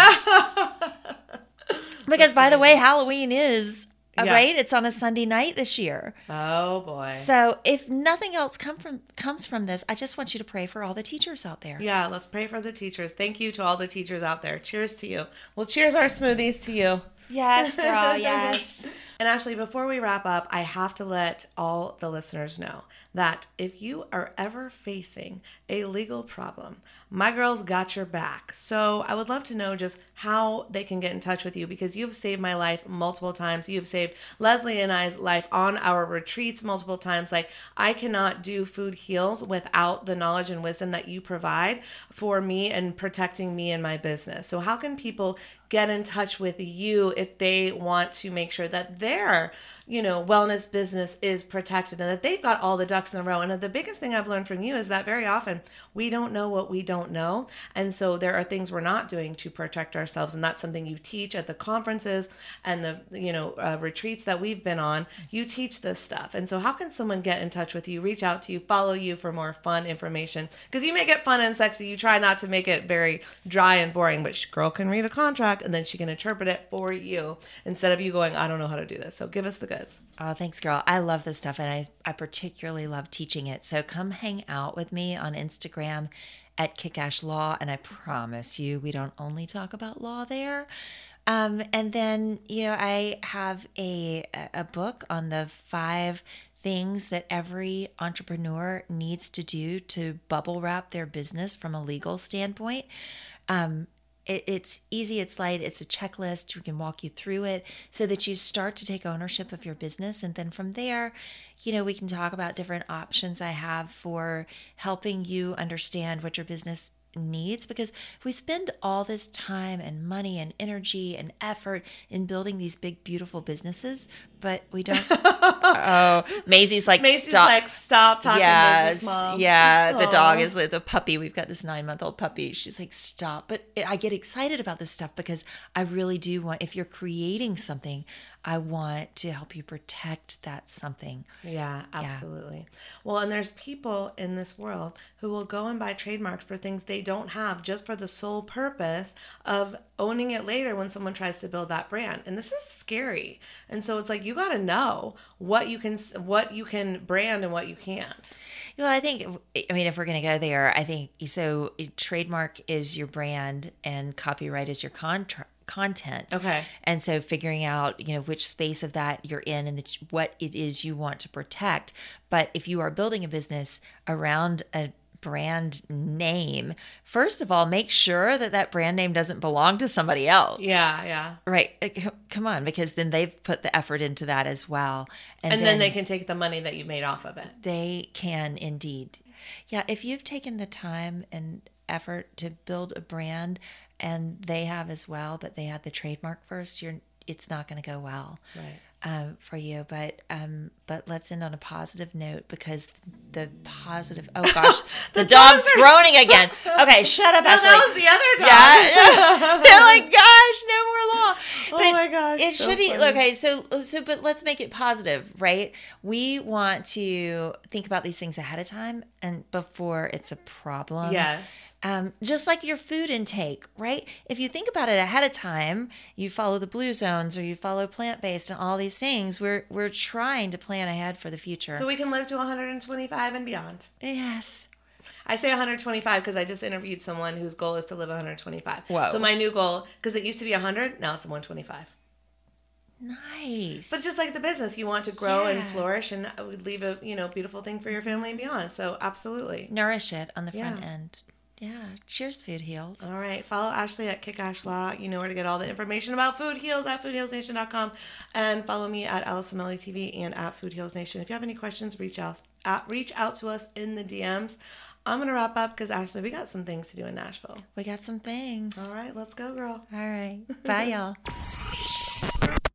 because by the way, Halloween is Uh, yeah. right. It's on a Sunday night this year. oh boy. So if nothing else come from comes from this, I just want you to pray for all the teachers out there. Yeah, let's pray for the teachers. Thank you to all the teachers out there. Cheers to you. Well, cheers our smoothies to you. Yes, girl. Yes. And actually, before we wrap up, I have to let all the listeners know that if you are ever facing a legal problem, my girls got your back. So I would love to know just how they can get in touch with you because you've saved my life multiple times. You've saved Leslie and I's life on our retreats multiple times. Like, I cannot do Food Heals without the knowledge and wisdom that you provide for me and protecting me and my business. So, how can people get in touch with you if they want to make sure that their you know wellness business is protected and that they've got all the ducks in a row. And the biggest thing i've learned from you is that very often we don't know what we don't know. And so there are things we're not doing to protect ourselves. And that's something you teach at the conferences and the you know uh, retreats that we've been on. You teach this stuff. And so how can someone get in touch with you reach out to you follow you for more fun information? Because you make it fun and sexy. You try not to make it very dry and boring but girl can read a contract and then she can interpret it for you instead of you going i don't know how to do this so give us the goods Oh, thanks, girl. I love this stuff, and I I particularly love teaching it. So come hang out with me on Instagram at Kickash Law, and I promise you, we don't only talk about law there. Um, and then you know, I have a a book on the five things that every entrepreneur needs to do to bubble wrap their business from a legal standpoint. Um, it, it's easy, it's light, it's a checklist. We can walk you through it so that you start to take ownership of your business. And then from there, you know, we can talk about different options I have for helping you understand what your business needs because if we spend all this time and money and energy and effort in building these big beautiful businesses but we don't oh Maisie's like Macy's stop. like, stop talking yes yeah the dog is like the puppy. We've got this nine month old puppy. She's like stop. But i get excited about this stuff because i really do want if you're creating something i want to help you protect that something Yeah, absolutely. Well, and there's people in this world who will go and buy trademarks for things they don't have just for the sole purpose of owning it later when someone tries to build that brand. And this is scary. And so it's like you got to know what you can what you can brand and what you can't. Well, I think, I mean, if we're going to go there, I think so. Trademark is your brand and copyright is your contra- content. Okay. And so figuring out, you know, which space of that you're in and the, what it is you want to protect. But if you are building a business around a brand name, first of all, make sure that that brand name doesn't belong to somebody else. Yeah, yeah. Right. Come on, because then they've put the effort into that as well. And, then, they can take the money that you made off of it. they can indeed. Yeah, if you've taken the time and effort to build a brand and they have as well, but they had the trademark first, you're it's not going to go well Right. Um, for you. But um, but let's end on a positive note because the positive. Oh gosh, the, dog's dogs groaning again. Okay, shut up, No, Ashley. that was the other dog. Yeah, yeah. they're like, gosh, no more law. Oh my gosh, it so should be funny. okay. So, so, but let's make it positive, right? We want to think about these things ahead of time and before it's a problem. Yes. Um, just like your food intake, right? If you think about it ahead of time, you follow the blue zones or you follow plant based and all these things. We're we're trying to plan ahead for the future. So we can live to 125 and beyond. yes. I say 125 because I just interviewed someone whose goal is to live 125. Whoa. So my new goal, because it used to be 100, now it's 125. Nice. But just like the business, you want to grow and flourish and uh, leave a you know beautiful thing for your family and beyond. So absolutely. nourish it on the front Yeah. end. Yeah. Cheers, food heals. All right. Follow Ashley at Kick Ash Law. You know where to get all the information about Food Heals at foodhealsnation.com. And follow me at Alison Melody TV and at Food Heals Nation. If you have any questions, reach out at, reach out to us in the DMs. I'm gonna wrap up because Ashley, we got some things to do in Nashville. We got some things. All right, let's go, girl. All right. Bye, y'all.